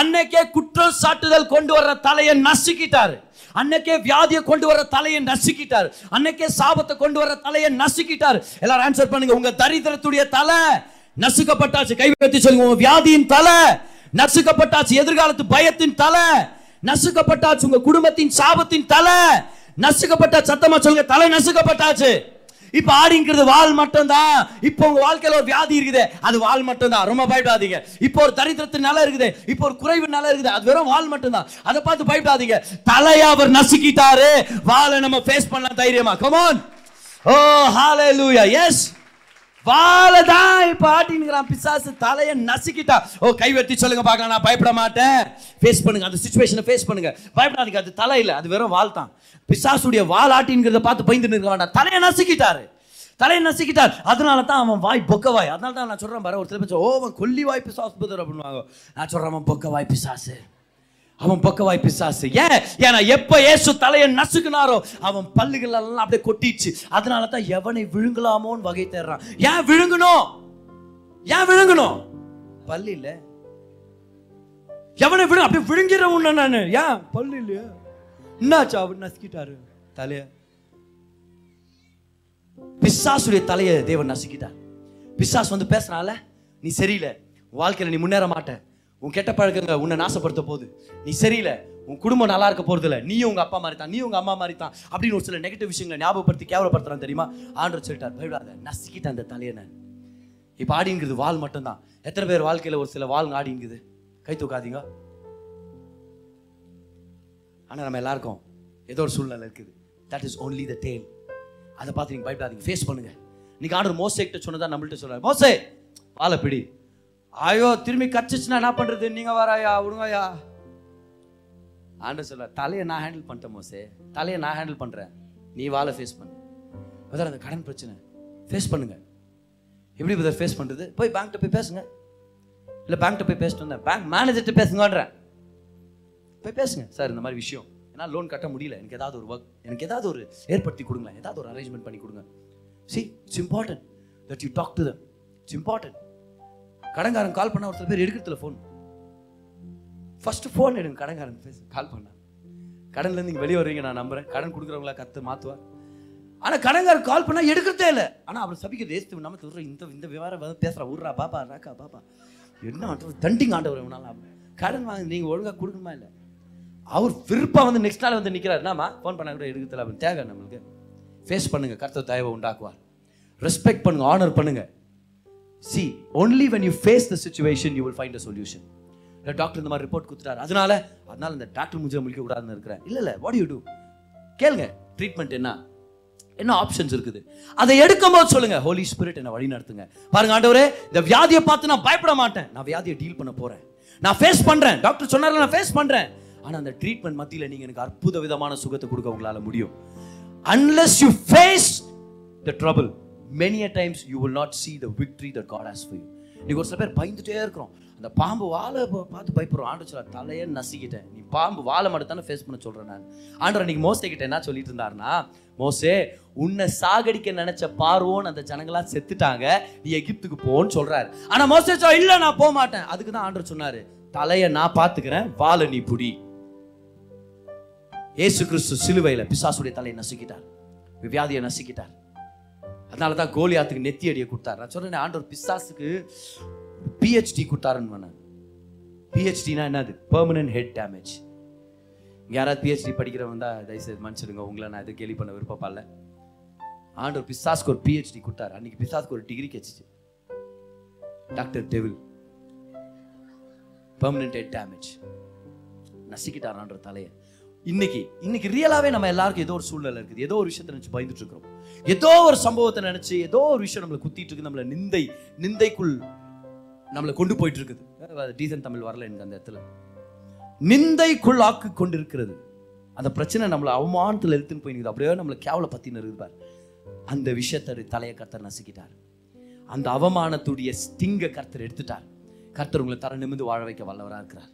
அன்னைக்கே குற்றம் சாட்டுதல் கொண்டு வர்ற தலையை நசுக்கிட்டாரு. அன்னைக்கே வியாதியை கொண்டு வர தலையை நசுக்கிட்டார். அன்னைக்கே சாபத்தை கொண்டு வர தலையை நசுக்கிட்டார். எல்லாரும் ஆன்சர் பண்ணுங்க. உங்க தரித்திரத்துடைய தலை நசுக்கப்பட்டாச்சு கை வைத்து சொல்லுங்க வியாதியின் தலை நசுக்கப்பட்டாச்சு எதிர்காலத்து பயத்தின் தலை நசுக்கப்பட்டாச்சு உங்க குடும்பத்தின் சாபத்தின் தலை நசுக்கப்பட்ட சத்தமா சொல்லுங்க தலை நசுக்கப்பட்டாச்சு. இப்ப ஆடிங்கிறது வால் மட்டும்தான். இப்போ உங்க வாழ்க்கையில ஒரு வியாதி இருக்குது. அது வால் மட்டும்தான். ரொம்ப பயப்படாதீங்க. இப்போ ஒரு தரித்திரத்தின் நல்லா இருக்குது. இப்போ ஒரு குறைவு நல்ல இருக்குது. அது வெறும் வால் மட்டும்தான். அதை பார்த்து பயப்படாதீங்க. தலையா அவர் நசுக்கிட்டாரு. வாளை நம்ம ஃபேஸ் பண்ணலாம் தைரியமா. கமான் ஓ ஹாலே லூயா எஸ் வாழை தான் பிசாசு தலையை நசுக்கிட்டா. ஓ கைவெட்டி சொல்லுங்க பார்க்கலாம். நான் பயப்பட மாட்டேன். ஃபேஸ் பண்ணுங்க அந்த சுச்சுவேஷனை ஃபேஸ் பண்ணுங்க. பயப்படாதீங்க அது தலை இல்லை அது வெறும் வால் தான். பிசாசுடைய வால் பார்த்து பயந்து நிற்க வேண்டாம். தலையை நசுக்கிட்டாரு. தலையை நசுக்கிட்டார். அதனால தான் அவன் வாய் பொக்க வாய். அதனால தான் நான் சொல்கிறேன் பாரு ஒரு சில பேர் ஓ அவன் கொல்லி வாய் பிசாசு புதர் அப்படின்வாங்க நான் சொல்கிறேன் அவன் பொக்க வாய் பிசாசு. அவன் பக்கவாய் பிசாசு. ஏன்? ஏன்னா எப்ப ஏசு தலையை நசுக்குனாரோ அவன் பல்லுகள் எல்லாம் அப்படியே கொட்டிச்சு அதனால தான் எவனை விழுங்கலாமோன்னு வகை தேடுறான். ஏன் விழுங்கணும்? ஏன் விழுங்கணும்? பல்லு இல்ல. எவனை விழு அப்படியே விழுங்கிற உன்ன நானு. ஏன்? பல்லு இல்லையா? என்னாச்சு? அவர் நசுக்கிட்டாரு தலைய. பிசாசுடைய தலையை தேவன் நசுக்கிட்டார். பிசாசு வந்து பேசுனால நீ சரியில்லை. வாழ்க்கையில் வாழ்க்கையில நீ முன்னேற மாட்ட. உன் கெட்ட பழக்கங்க உன்னை நாசப்படுத்த போகுது. நீ சரியில்லை. உன் குடும்பம் நல்லா இருக்க போகிறது இல்லை நீ உங்க அப்பா மாதிரி தான் நீ உங்க அம்மா மாதிரி தான் அப்படின்னு ஒரு சில நெகட்டிவ் விஷயங்களை ஞாபகப்படுத்தி கேவலப்படுத்துறான் தெரியுமா? ஆண்டு சொல்லிட்டார் பயப்படாத நசுக்கிட்டேன் அந்த தலையை நான். இப்போ ஆடிங்கிறது வால் மட்டும்தான். எத்தனை பேர் வாழ்க்கையில் ஒரு சில வால் ஆடிங்குது? கை தூக்காதீங்க. ஆனால் நம்ம எல்லாருக்கும் ஏதோ ஒரு சூழ்நிலை இருக்குது. That is only the tale அதை பார்த்து நீங்கள் பயப்படாதீங்க. ஃபேஸ் பண்ணுங்க. நீங்கள் ஆர்டர் மோசே கிட்ட சொன்னதா நம்மள்கிட்ட சொல்கிறேன் மோசே வாழை பிடி. ஐயோ திரும்பி கச்சிச்சுன்னா என்ன பண்றது? நீங்க வராயா விடுங்கயா ஆண்டு சொல்ல தலையை நான் ஹேண்டில் பண்ணிட்டேன் மோசே. தலையை நான் ஹேண்டில் பண்றேன். நீ வாழை ஃபேஸ் பண்ணு. பிரதர் அந்த கடன் பிரச்சனை ஃபேஸ் பண்ணுங்க. எப்படி பிரதர் ஃபேஸ் பண்றது? போய் பேங்க்ட்ட போய் பேசுங்க. இல்லை பேங்க்ட்ட போய் பேசிட்டு வந்தேன். பேங்க் மேனேஜர்கிட்ட பேசுங்கன்றேன். போய் பேசுங்க. சார் இந்த மாதிரி விஷயம். ஏன்னா லோன் கட்ட முடியல. எனக்கு ஏதாவது ஒரு ஒர்க் எனக்கு ஏதாவது ஒரு ஏற்படுத்தி கொடுங்களேன். ஏதாவது ஒரு அரேஞ்ச்மெண்ட் பண்ணி கொடுங்க. See it's important that you talk to them it's important கடன்காரன் call பண்ண ஒருத்தர் பேர் எடுக்கிறதுல ஃபோன் ஃபர்ஸ்ட் ஃபோன் எடுங்க கடன்காரன் பேச. கால் பண்ண. கடன்ல இருந்து வெளியே வருவீங்க நான் நம்புறேன். கடன் கொடுக்குறவங்களா கத்து மாத்துவார் ஆனா கடன்காரன் கால் பண்ணா எடுக்கிறதே இல்லை. ஆனா அவர் சபிக்கிறது ஏஸ்து நம்ம விடுற இந்த இந்த விவரம் பேசுகிறா பேசுறா. உர்றா பாப்பா ராக்கா பாப்பா. என்ன ஆண்டவர் தண்டிங் ஆண்டவர் இவனால கடன் வாங்க நீங்க ஒழுங்கா கொடுக்கணுமா இல்லை? அவர் விருப்பம் வந்து நெக்ஸ்ட் நாள் வந்து நிற்கிறார் என்னம்மா? ஃபோன் பண்ண கூட எடுக்கிறதுல அப்படின்னு தேவை நம்மளுக்கு. ஃபேஸ் பண்ணுங்க. கர்த்தர் தயவை உண்டாக்குவார். ரெஸ்பெக்ட் பண்ணுங்க. ஆனர் பண்ணுங்க. See only when you face the situation you will find a solution இல்லை டாக்டர் இந்த மாதிரி ரிப்போர்ட் கொடுத்துட்டாரு. அதனால அதனால இந்த டாக்டர் முடிஞ்ச முழிக்க கூடாதுன்னு இருக்கிறேன். இல்லை இல்லை வாட் யூ டூ கேளுங்க ட்ரீட்மெண்ட் என்ன? என்ன ஆப்ஷன்ஸ் இருக்குது? அதை எடுக்கும் போது சொல்லுங்க ஹோலி ஸ்பிரிட் என்ன வழி நடத்துங்க. பாருங்க ஆண்டவரே இந்த வியாதியை பார்த்து நான் பயப்பட மாட்டேன். நான் வியாதியை டீல் பண்ண போறேன். நான் ஃபேஸ் பண்றேன். டாக்டர் சொன்னார் நான் ஃபேஸ் பண்றேன். ஆனா அந்த ட்ரீட்மெண்ட் மத்தியில் நீங்க எனக்கு அற்புத விதமான சுகத்தை கொடுக்க உங்களால முடியும். Unless you face the trouble many a times you will not see the victory that God has for you இன்னைக்கு ஒரு சில பேர் பயந்துட்டே இருக்கிறோம். அந்த பாம்பு வாழை பார்த்து பயப்படுறோம். ஆண்டு சொல்ல தலையே நசிக்கிட்டேன். நீ பாம்பு வாழை மட்டும் தானே ஃபேஸ் பண்ண சொல்கிறேன் நான். ஆண்டவர் இன்னைக்கு மோசே கிட்ட என்ன சொல்லிட்டு இருந்தாருன்னா மோசே உன்னை சாகடிக்க நினைச்ச பார்வோன் அந்த ஜனங்களா செத்துட்டாங்க. நீ எகிப்துக்கு போன்னு சொல்றாரு. ஆனா மோசே சொல் இல்ல நான் போக மாட்டேன். அதுக்கு தான் ஆண்டர் சொன்னாரு தலையை நான் பாத்துக்கிறேன் வாழை நீ புடி. ஏசு கிறிஸ்து சிலுவையில பிசாசுடைய தலையை நசுக்கிட்டார். வியாதியை நசுக்கிட்டார். அதனால தான் கோலியாத்துக்கு நெத்தி அடியை கொடுத்தாரு. நான் சொல்றேன் ஆண்டவர் பிசாசுக்கு பிஹெச்டி கொடுத்தாருன்னு பிஹெச்டினா என்னது? பெர்மனன்ட் ஹெட் டேமேஜ் யாராவது பிஹெச்டி படிக்கிறவங்க தான் தயவுசெய்து மன்னிச்சிடுங்க. உங்களை நான் எதுவும் கேள்வி பண்ண விருப்பப்படல. ஆண்டவர் பிசாஸ்க்கு ஒரு பிஹெச்டி கொடுத்தாரு. அன்னைக்கு பிசாஸ்க்கு ஒரு டிகிரி கிடைச்சிச்சு. Doctor devil permanent head damage நசிக்கிட்டார் ஆண்டவர் தலையை. இன்னைக்கு இன்னைக்கு ரியலாவே நம்ம எல்லாருக்கும் ஏதோ ஒரு சூழ்நிலை இருக்குது. ஏதோ ஒரு விஷயத்தை நினைச்சு பயந்துட்டு இருக்கிறோம் ஏதோ ஒரு சம்பவத்தை நினைச்சு ஏதோ ஒரு விஷயம் நம்மளை குத்திட்டு இருக்கு நம்மள நிந்தை நிந்தைக்குள் நம்மளை கொண்டு போயிட்டு இருக்குது டீசன் தமிழ் வரல எனக்கு அந்த இடத்துல. நிந்தைக்குள் ஆக்கு கொண்டிருக்கிறது. அந்த பிரச்சனை நம்மளை அவமானத்தில் எடுத்துன்னு போய் அப்படியே நம்மளை கேவல பத்தின்னு இருக்குது அந்த விஷயத்தை தலையை கர்த்தர் நசுக்கிட்டார். அந்த அவமானத்துடைய ஸ்டிங்கை கர்த்தர் எடுத்துட்டார். கர்த்தர் உங்களை தர நிமிந்து வாழ வைக்க வல்லவரா இருக்கிறார்.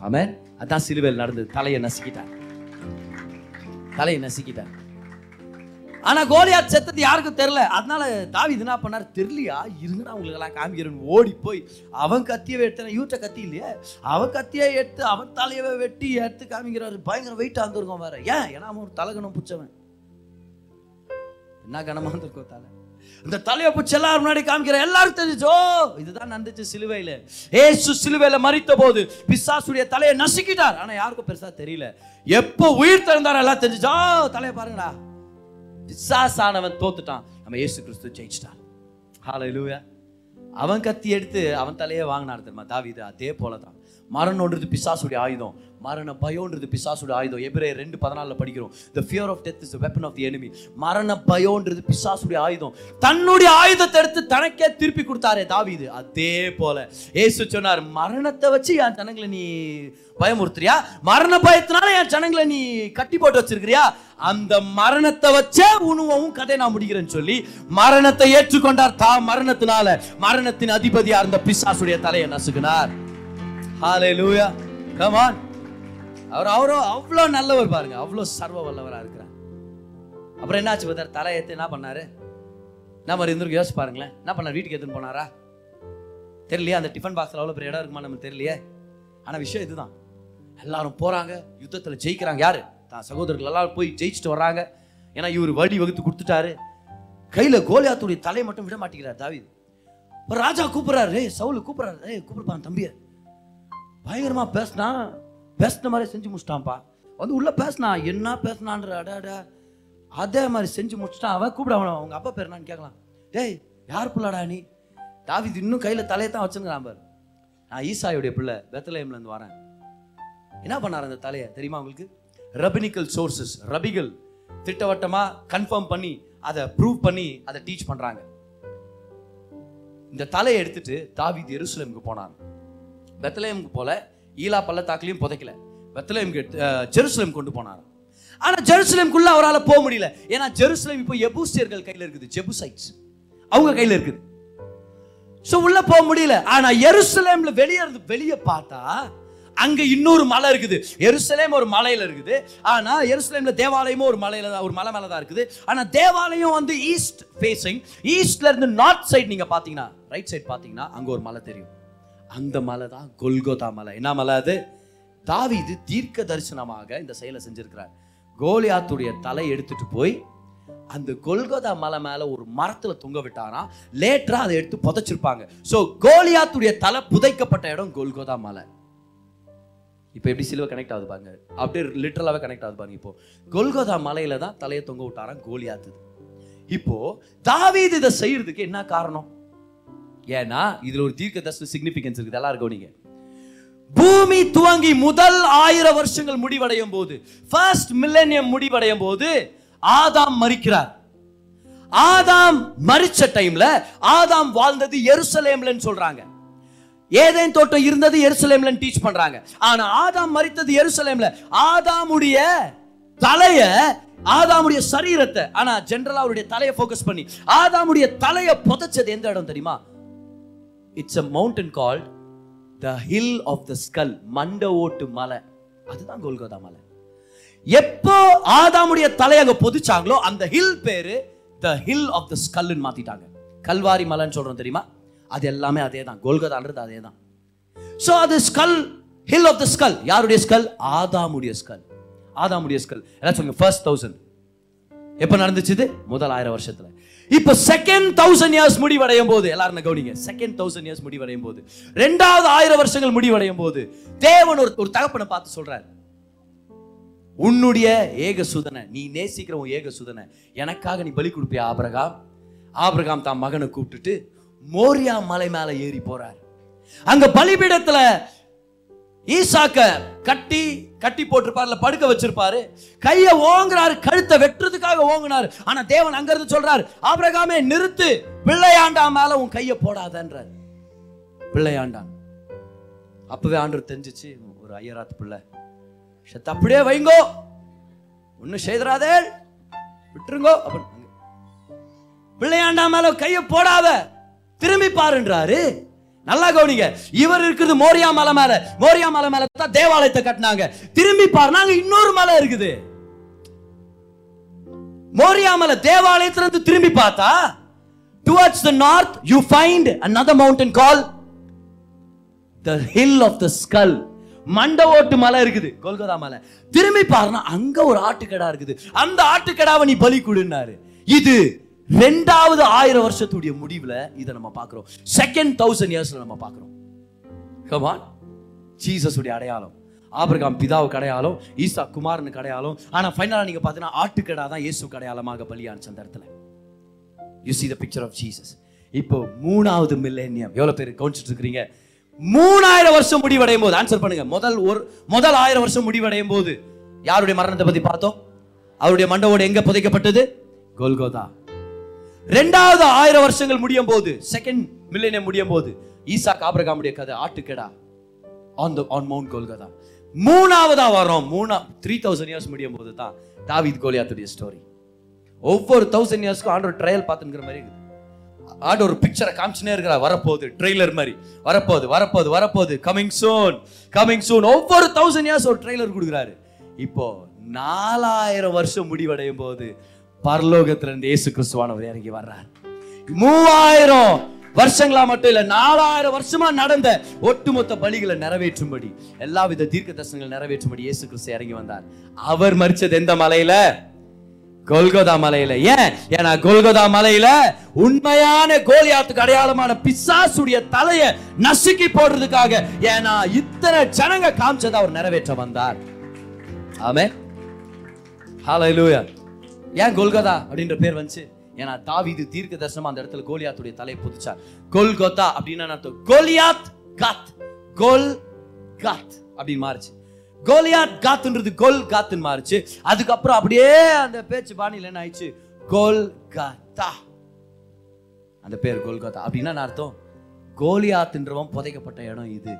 ஆமென். அதான் சிலுவையில் நடந்தது தலையை நசுக்கிட்டார். தலையை நசுக்கிட்டார். ஆனா கோலியாத் செத்தது யாருக்கும் தெரியல. அதனால தாவீது என்ன பண்ணார்? தெரியலையா? இருங்கடா உங்களுக்கு எல்லாம் காமிக்கிறேன் ஓடி போய் அவன் கத்தியை எடுத்தேன் யூட்ட கத்தி இல்லையே? அவன் கத்தியை எடுத்து அவன் தலையவே வெட்டி எடுத்து காமிக்கிறாரு. பயங்கர வெயிட்டா இருந்திருக்கும் வேற. ஏன்? ஏன்னா அவன் ஒரு தலகணம் பிடிச்சவன். என்ன கனமா இருந்திருக்கும் தலை? இந்த தலையை பிடிச்சி எல்லாரும் முன்னாடி காமிக்கிற எல்லாரும் தெரிஞ்சோ இதுதான் நடந்துச்சு சிலுவையில. ஏசு சிலுவையில மறித்த போது பிசாசுடைய தலையை நசுக்கிட்டார். ஆனா யாருக்கும் பெருசா தெரியல. எப்போ உயிர் திறந்தாரோ எல்லாம் தெரிஞ்சுச்சோ தலையை பாருங்கடா. பிசாசானவன் தோத்துட்டான். நம்ம ஏசு கிறிஸ்து ஜெயிச்சிட்டான் ஹalleluya அவன் கத்தி எடுத்து அவன் தலையே வாங்கினார் தெரியுமா? தாவிது அதே போல தான் மரணம்ன்றது பிசாசுடைய ஆயுதம். மரண பயோன்றது பிசாசுடைய ஆயுதம். எபிரே ரெண்டு பதினாலில் படிக்கிறோம். The fear of death is weapon of of the மரண பயோன்றது பிசாசுடைய ஆயுதம். தன்னுடைய ஆயுதத்தை எடுத்து தனக்கே திருப்பி கொடுத்தாரே தாவிது. அதே போல ஏசு சொன்னார் மரணத்தை வச்சு என் ஜனங்களை நீ பயமுறுத்துறியா? மரண பயத்தினால என் ஜனங்களை நீ கட்டி போட்டு வச்சிருக்கிறியா? அந்த மரணத்தை வச்சே உணவும் கதை நான் முடிக்கிறேன்னு சொல்லி மரணத்தை ஏற்றுக்கொண்டார் தா மரணத்தினால. மரணத்தின் அதிபதியா இருந்த பிசாசுடைய தலையை நசுக்கினார். ஹalleluya come கமான் அவர் அவரோ அவ்வளோ நல்லவர் பாருங்க. அவ்வளோ சர்வ வல்லவராக இருக்கிறார். அப்புறம் என்னாச்சு பார்த்தார் தலை என்ன பண்ணாரு? என்ன மாதிரி இருந்திருக்கு? யோசிச்சு பாருங்களேன். என்ன பண்ணார்? வீட்டுக்கு எடுத்துன்னு போனாரா? தெரியலையா அந்த டிஃபன் பாக்ஸில் அவ்வளோ பெரிய இடம் இருக்குமா நமக்கு தெரியலையே. ஆனால் விஷயம் இதுதான். எல்லாரும் போகிறாங்க யுத்தத்தில் ஜெயிக்கிறாங்க. யார்? தான் சகோதரர்கள் எல்லாரும் போய் ஜெயிச்சுட்டு வர்றாங்க. ஏன்னா இவர் வடி வகுத்து கொடுத்துட்டாரு. கையில் கோலியாத்துடைய தலை மட்டும் விட மாட்டேங்கிறார் தாவீது. ராஜா கூப்பிட்றாரு. சவுல் கூப்பிட்றாரு. ஏய் கூப்பிடுப்பான் தம்பியை. பயங்கரமா பேசினா பேசின மாதிரி செஞ்சு முடிச்சிட்டான்ப்பா. வந்து உள்ள பேசினா என்ன பேசினான்ற அடாடா அதே மாதிரி செஞ்சு முடிச்சிட்டான். அவன் கூப்பிட அவன் அவங்க அப்பா பேர் என்னன்னு கேட்கலாம். டேய் யார் பிள்ளாடா நீ? தாவீது இன்னும் கையில தலையை தான் வச்சுருக்கிறான் பாரு. நான் ஈசாயுடைய பிள்ளை பெத்தலேம்ல இருந்து வரேன். என்ன பண்ணார் அந்த தலையை தெரியுமா உங்களுக்கு? ரபினிக்கல் சோர்சஸ் ரபிகள் திட்டவட்டமா கன்ஃபார்ம் பண்ணி அதை ப்ரூவ் பண்ணி அதை டீச் பண்றாங்க. இந்த தலையை எடுத்துட்டு தாவீது எருசலேமுக்கு போனான். பெத்தலேமுக்கு போல ஈலா பள்ளத்தாக்குலையும் புதைக்கல. பெத்தலேமுக்கு ஜெருசலேம் கொண்டு போனார். ஆனால் ஜெருசலேமுக்குள்ள அவரால் போக முடியல. ஏன்னா ஜெருசலேம் இப்போ எபூசியர்கள் கையில் இருக்குது ஜெபுசைட்ஸ். அவங்க கையில் இருக்குது. ஸோ உள்ள போக முடியல. ஆனா எருசலேம்ல வெளியே இருந்து வெளியே பார்த்தா அங்க இன்னொரு மலை இருக்குது. எருசலேம் ஒரு மலையில இருக்குது. ஆனா எருசலேம்ல தேவாலயமும் ஒரு மலையில தான் ஒரு மலை மேல தான் இருக்குது. ஆனா தேவாலயம் வந்து ஈஸ்ட் ஃபேசிங் ஈஸ்ட்ல இருந்து நார்த் சைடு நீங்க பாத்தீங்கன்னா ரைட் சைடு பாத்தீங்கன்னா அங்க ஒரு மலை தெரியும். அந்த மலை தான் கொல்கோதா மலை. என்ன மலை அது? தாவீது தீர்க்க தரிசனமாக இந்த செயலை செஞ்சிருக்கிறார். கோலியாத்துடைய தலை எடுத்துட்டு போய் அந்த கொல்கோதா மலை மேல ஒரு மரத்துல தொங்க விட்டாராம் லேட்டரா அதை எடுத்து புதைச்சிருப்பாங்க. சோ கோலியாத்துடைய தலை புதைக்கப்பட்ட இடம் கொல்கோதா மலை. இப்போ எப்படி சிலுவை கனெக்ட் ஆகுது பாருங்க. அப்படியே லிட்டரலாகவே கனெக்ட் ஆகுது பாருங்க இப்போ. கொல்கோதா மலையில தான் தலையை தொங்க விட்டாராம் கோலியாத்து. இப்போ தாவீது இதை செய்யறதுக்கு என்ன காரணம்? ஏன்னா இதுல ஒரு தீர்க்க தரிசன சிக்னிபிகன்ஸ் இருக்குது. எல்லாருக்கும் நீங்க பூமி துவங்கி முதல் ஆயிரம் வருஷங்கள் முடிவடையும் போது ஃபர்ஸ்ட் மில்லேனியம் முடிவடையும் போது ஆதாம் மறிக்கிறார். ஆதாம் மறிச்ச டைம்ல ஆதாம் வாழ்ந்தது எருசலேம்லன்னு சொல்றாங்க. ஏதேன் தோட்டம் இருந்தது எருசலேம்ல டீச் பண்றாங்க. ஆனா ஆதாம் மறித்தது எருசலேம்ல. ஆதாமுடைய தலைய ஆதாமுடைய சரீரத்தை ஆனா ஜென்ரலா அவருடைய தலையை ஃபோக்கஸ் பண்ணி ஆதாமுடைய தலையை புதைச்சது எந்த இடம் தெரியுமா? It's a mountain called the hill of the skull மண்ட ஓட்டு மலை. அதுதான் கோல்கோதா மலை. எப்போ ஆதாமுடைய தலை அங்க பொதிச்சாங்களோ அந்த ஹில் பேரு த ஹில் ஆஃப் த ஸ்கல்னு மாத்திட்டாங்க. கல்வாரி மலைன்னு சொல்றோம் தெரியுமா? அது எல்லாமே அதே தான் கோல்கதான்றது அதே தான் ஸோ அது skull hill of the skull யாருடைய ஸ்கல் ஆதாமுடைய ஸ்கல் ஆதாமுடைய ஸ்கல் எல்லாம் சொல்லுங்க ஃபர்ஸ்ட் தௌசண்ட் எப்போ நடந்துச்சு முதல் ஆயிரம் வருஷத்துல. இப்போ செகண்ட் தௌசண்ட் இயர்ஸ் முடிவடையும் போது எல்லாரும் கவனிங்க செகண்ட் தௌசண்ட் இயர்ஸ் முடிவடையும் போது ரெண்டாவது ஆயிரம் வருஷங்கள் முடிவடையும் போது தேவன் ஒரு ஒரு தகப்பனை பார்த்து சொல்றாரு உன்னுடைய ஏக சுதனை நீ நேசிக்கிற உன் ஏக சுதனை எனக்காக நீ பலி கொடுப்பியா ஆபிரகாம்? ஆபிரகாம் தான் மகனை கூப்பிட்டுட்டு மோரியா மலை மேல ஏறி போறார். அங்க பலிபீடத்துல ஈசாக்க கட்டி கட்டி போட்டிருப்பாருல படுக்க வச்சிருப்பாரு. கைய ஓங்குறாரு கழுத்தை வெட்டுறதுக்காக ஓங்குனாரு. ஆனா தேவன் அங்கிருந்து சொல்றாரு ஆபிரகாமே நிறுத்து. பிள்ளையாண்டா மேல உன் கைய போடாதன்றார். பிள்ளையாண்டான். அப்பவே ஆண்டு தெரிஞ்சிச்சு ஒரு ஐயராத்து பிள்ளை. செத்து அப்படியே வைங்கோ. ஒன்னும் செய்தராதே. விட்டுருங்கோ. அப்படின்னு பிள்ளையாண்டா மேல கைய போடாத. திரும்பி பாருன்றாரு. நல்லா கவனிங்க. இவர் இருக்குது மோரியா மலை மேல. மோரியா மலை மேல தான் தேவாலயத்தை கட்டினாங்க. திரும்பி பாருனாங்க இன்னொரு மலை இருக்குது. மோரியா மலை தேவாலயத்துல இருந்து திரும்பி பார்த்தா towards the north you find another mountain call the hill of the skull மண்ட ஓட்டு மலை இருக்குது கொல்கத்தா மலை. திரும்பி பாருனா அங்க ஒரு ஆட்டுக்கடா இருக்குது. அந்த ஆட்டுக்கடாவை நீ பலி கொடுன்னாரு. இது ரெண்டாவது ஆயிரம் வருஷத்துடைய முடிவில் இதை நம்ம பார்க்குறோம். செகண்ட் தௌசண்ட் இயர்ஸில் நம்ம பார்க்குறோம். கமான் ஜீசஸுடைய அடையாளம் ஆபிரகாம் பிதாவுக்கு அடையாளம் ஈசா குமாரனுக்கு அடையாளம். ஆனால் ஃபைனலாக நீங்கள் பார்த்தீங்கன்னா ஆட்டுக்கடா தான் இயேசுக்கு அடையாளமாக பலியானுச்சு அந்த இடத்துல. You see the picture of Jesus இப்போ மூணாவது மில்லேனியம் எவ்வளோ பேர் கவனிச்சுட்டு இருக்கிறீங்க? மூணாயிரம் வருஷம் முடிவடையும் போது ஆன்சர் பண்ணுங்க. முதல் ஒரு முதல் ஆயிரம் வருஷம் முடிவடையும் போது யாருடைய மரணத்தை பத்தி பார்த்தோம்? அவருடைய மண்டவோடு எங்க புதைக்கப்பட்டது? கோல்கோதா ரெண்டாவது ஆயிரம் வருஷங்கள் முடியும் போது செகண்ட் மில்லினியம் முடியும் போது ஈசாக் ஆபிரகாமுடைய கதை ஆட்டுக்கடா. On the on mount Golgotha மூணாவதா வரோம் மூணா த்ரீ தௌசண்ட் இயர்ஸ் முடியும் போது தான் தாவித் கோலியாத்துடைய ஸ்டோரி ஒவ்வொரு தௌசண்ட் இயர்ஸ்க்கும் ஒரு ட்ரையல் பார்த்துங்கிற மாதிரி இருக்குது. ஆண்டு ஒரு பிக்சரை காமிச்சுனே இருக்கிறா வரப்போகுது ட்ரெய்லர் மாதிரி. வரப்போகுது வரப்போகுது வரப்போகுது. கமிங் சூன் கமிங் சூன் ஒவ்வொரு தௌசண்ட் இயர்ஸ் ஒரு ட்ரெய்லர் கொடுக்குறாரு. இப்போ நாலாயிரம் வருஷம் முடிவடையும் போது பரலோகத்துல இருந்து இயேசு கிறிஸ்துவானவர் இறங்கி வர்றார். மூவாயிரம் வருஷங்களா மட்டும் இல்ல நாலாயிரம் வருஷமா நடந்த ஒட்டுமொத்த பலிகளை நிறைவேற்றும்படி எல்லா வித தீர்க்க தரிசனங்கள் நிறைவேற்றும்படி இயேசு கிறிஸ்து இறங்கி வந்தார். அவர் மறிச்சது எந்த மலையில? கொல்கோதா மலையில. ஏன்? ஏன்னா கொல்கோதா மலையில உண்மையான கோலியாத்துக்கு அடையாளமான பிசாசுடைய தலைய நசுக்கி போடுறதுக்காக ஏன்னா இத்தனை ஜனங்க காமிச்சதை அவர் நிறைவேற்ற வந்தார். ஆமே ஹalleluya. ஏன் கொல்கொதா அப்படின்ற பேர் வந்துச்சு. ஏன்னா தாவிது தீர்க்க தரிசனமா அந்த இடத்துல கோலியாத்துடைய தலையை புதிச்சார். கொல்கொத்தா அப்படின்னா அர்த்தம்? கோலியாத் காத். கோல் காத் அப்படின்னு மாறுச்சு. கோலியாத் காத்துன்றது கோல் காத்துன்னு மாறுச்சு. அதுக்கப்புறம் அப்படியே அந்த பேச்சு பாணியில் என்ன ஆயிடுச்சு? கோல்கத்தா. அந்த பேர் கோல்கத்தா. அப்படின்னா அர்த்தம்? கோலியாத்துன்றவன் புதைக்கப்பட்ட இடம் இது.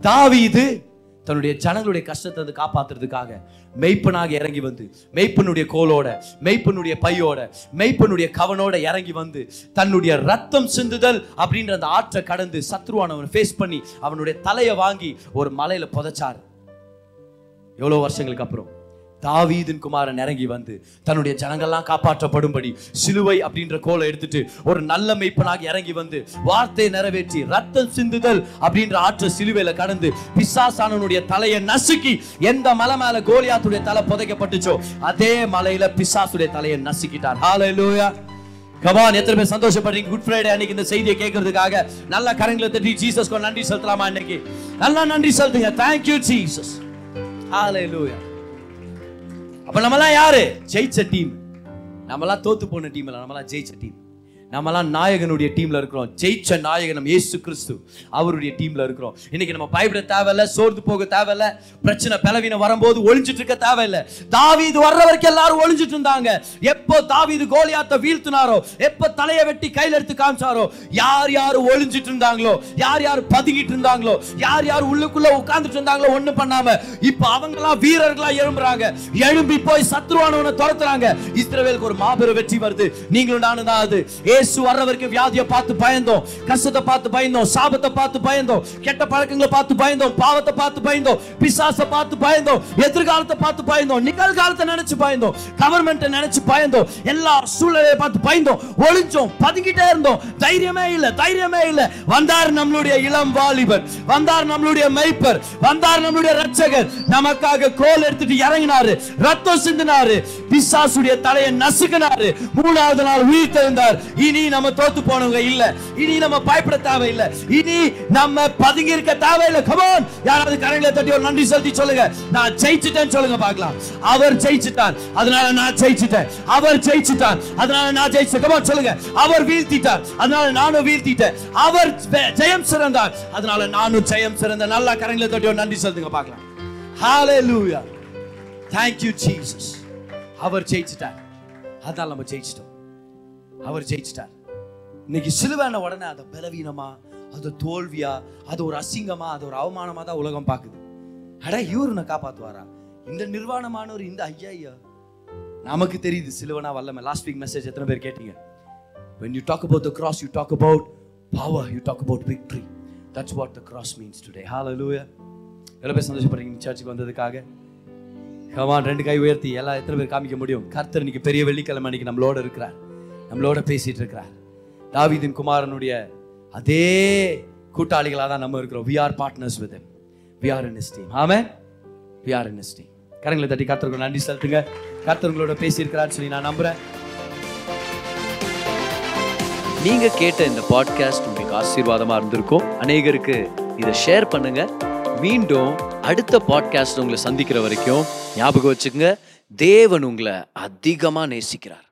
தாவி இது தன்னுடைய ஜனங்களுடைய கஷ்டத்தை வந்து காப்பாத்துறதுக்காக மெய்ப்பனாக இறங்கி வந்து மெய்ப்பனுடைய கோலோட மெய்ப்பனுடைய பையோட மெய்ப்பனுடைய கவனோட இறங்கி வந்து தன்னுடைய ரத்தம் சிந்துதல் அப்படின்ற அந்த ஆற்றை கடந்து சத்ருவானவன் ஃபேஸ் பண்ணி அவனுடைய தலையை வாங்கி ஒரு மலையில புதைச்சார். எவ்வளோ வருஷங்களுக்கு அப்புறம்? தாவீதின் குமாரன் இறங்கி வந்து தன்னுடைய ஜனங்கள்லாம் காப்பாற்றப்படும்படி சிலுவை அப்படின்ற கோலை எடுத்துட்டு ஒரு நல்ல மெய்ப்பனாக இறங்கி வந்து வார்த்தையை நிறைவேற்றி ரத்தம் சிந்துதல் அப்படின்ற ஆற்று சிலுவையில கடந்து பிசாசானனுடைய தலையை நசுக்கி எந்த மலை மேல கோலியாத்துடைய தலை புதைக்கப்பட்டுச்சோ அதே மலையில பிசாசுடைய தலையை நசுக்கிட்டார். ஹalleluya கவான் எத்தனை பேர் சந்தோஷப்படுறீங்க? குட் ஃப்ரைடே அன்னைக்கு இந்த செய்தியை கேட்கறதுக்காக நல்ல கரங்களை தட்டி ஜீசஸ்க்கு நன்றி செலுத்தலாமா இன்னைக்கு? நல்லா நன்றி செலுத்துங்க. தேங்க்யூ ஜீசஸ் ஹalleluya அப்ப நம்மலாம் யாரு? ஜெயிச்ச டீம் நம்மலாம் தோத்து போன டீம் இல்ல நம்மலாம் ஜெயிச்ச டீம் நம்மலாம் நாயகனுடைய டீம்ல இருக்கிறோம். ஜெயிச்ச நாயகன் ஏசு கிறிஸ்து அவருடைய டீம்ல இருக்கிறோம். இன்னைக்கு நம்ம பயப்பட தேவையில்ல சோர்ந்து போக தேவையில்ல பிரச்சனை பலவீனம் வரும்போது ஒளிஞ்சிட்டு இருக்க தேவையில்ல. தாவீது வர்ற வரைக்கும் எல்லாரும் ஒளிஞ்சிட்டு இருந்தாங்க. எப்போ தாவீது கோலியாத்த வீழ்த்தினாரோ எப்போ தலையை வெட்டி கையில எடுத்து காமிச்சாரோ யார் யார் ஒளிஞ்சிட்டு இருந்தாங்களோ யார் யார் பதுங்கிட்டு இருந்தாங்களோ யார் யார் உள்ளுக்குள்ள உட்கார்ந்துட்டு இருந்தாங்களோ ஒண்ணு பண்ணாம இப்ப அவங்களாம் வீரர்களா எழும்புறாங்க. எழும்பி போய் சத்ருவானவனை துரத்துறாங்க. இஸ்ரவேலுக்கு ஒரு மாபெரும் வெற்றி வருது. நீங்களும் நானும் தான் அது. இயேசு வர்ற வரைக்கும் வியாதியை பார்த்து பயந்தோம் கஷ்டத்தை பார்த்து பயந்தோம் சாபத்தை பார்த்து பயந்தோம் கெட்ட பழக்கங்களை பார்த்து பயந்தோம் பாவத்தை பார்த்து பயந்தோம் பிசாசை பார்த்து பயந்தோம் எதிர்காலத்தை பார்த்து பயந்தோம் நிகழ்காலத்தை நினைச்சு பயந்தோம் கவர்மெண்ட்டை நினைச்சு பயந்தோம் எல்லா சூழ்நிலையை பார்த்து பயந்தோம் ஒளிஞ்சோம் பதுங்கிட்டே இருந்தோம். தைரியமே இல்ல தைரியமே இல்ல. வந்தார் நம்மளுடைய இளம் வாலிபர் வந்தார் நம்மளுடைய மெய்ப்பர் வந்தார் நம்மளுடைய ரட்சகர் நமக்காக கோல் எடுத்துட்டு இறங்கினாரு ரத்தம் சிந்தினாரு. பிசாசுடைய தலையை நசுக்கினாரு. மூணாவது நாள் உயிர் தெரிந்தார் இனி நம்ம தோத்து போனவங்க இல்ல. இனி நம்ம பயப்பட தேவையில்ல. இனி நம்ம பதுங்கி இருக்க தேவையில்ல கமான் யாராவது கரங்களை தட்டி ஒரு நன்றி செலுத்தி சொல்லுங்க. நான் ஜெயிச்சிட்டேன்னு சொல்லுங்க பார்க்கலாம். அவர் ஜெயிச்சிட்டார். அதனால நான் ஜெயிச்சிட்டேன். அவர் ஜெயிச்சிட்டார். அதனால நான் ஜெயிச்சேன் கமான் சொல்லுங்க. அவர் வீழ்த்திட்டார். அதனால நானும் வீழ்த்திட்டேன். அவர் ஜெயம் சிறந்தார். அதனால நானும் ஜெயம் சிறந்த நல்லா கரங்களை தட்டி ஒரு நன்றி செலுத்துங்க பார்க்கலாம். ஹalleluya thank you jesus. அவர் ஜெயிச்சிட்டார். அதனால நம்ம ஜெயிச்சிட்டோம். அவர் ஜெயிச்சிட்டார். இன்னைக்கு சிலுவான உடனே அதை பலவீனமா அது தோல்வியா அது ஒரு அசிங்கமா அது ஒரு அவமானமா தான் உலகம் பார்க்குது. அடா இவரு நான் காப்பாத்துவாரா? இந்த நிர்வாணமானவர் இந்த ஐயா ஐயா. நமக்கு தெரியுது சிலுவனா வல்லமை. லாஸ்ட் வீக் மெசேஜ் எத்தனை பேர் கேட்டீங்க? When you talk about the cross you talk about power you talk about victory. That's what the cross means today. Hallelujah. எவ்வளோ பேர் சந்தோஷப்படுறீங்க? சர்ச்சுக்கு வந்ததுக்காக. கமான் ரெண்டு கை உயர்த்தி. எல்லாம் எத்தனை பேர் காமிக்க முடியும்? கர்த்தர் இன்னைக்கு பெரிய வெள்ளிக்கிழமை அன்னைக்கு நம்மளோட இருக்கிறார். நம்மளோட பேசிட்டு இருக்கிறார். தாவிதின் குமாரனுடைய அதே கூட்டாளிகளாக தான் நம்ம இருக்கிறோம். We are partners with we are are in his team. ஆமென் we are கரங்களை தட்டி கர்த்தருக்கு நன்றி செலுத்துங்க. கர்த்தர் உங்களோட பேசியிருக்கிறான்னு சொல்லி நான் நம்புறேன். நீங்க கேட்ட இந்த பாட்காஸ்ட் உங்களுக்கு ஆசீர்வாதமா இருந்திருக்கும். அநேகருக்கு இதை ஷேர் பண்ணுங்க. மீண்டும் அடுத்த பாட்காஸ்ட் உங்களை சந்திக்கிற வரைக்கும் ஞாபகம் வச்சுக்கோங்க. தேவன் உங்களை அதிகமாக நேசிக்கிறார்.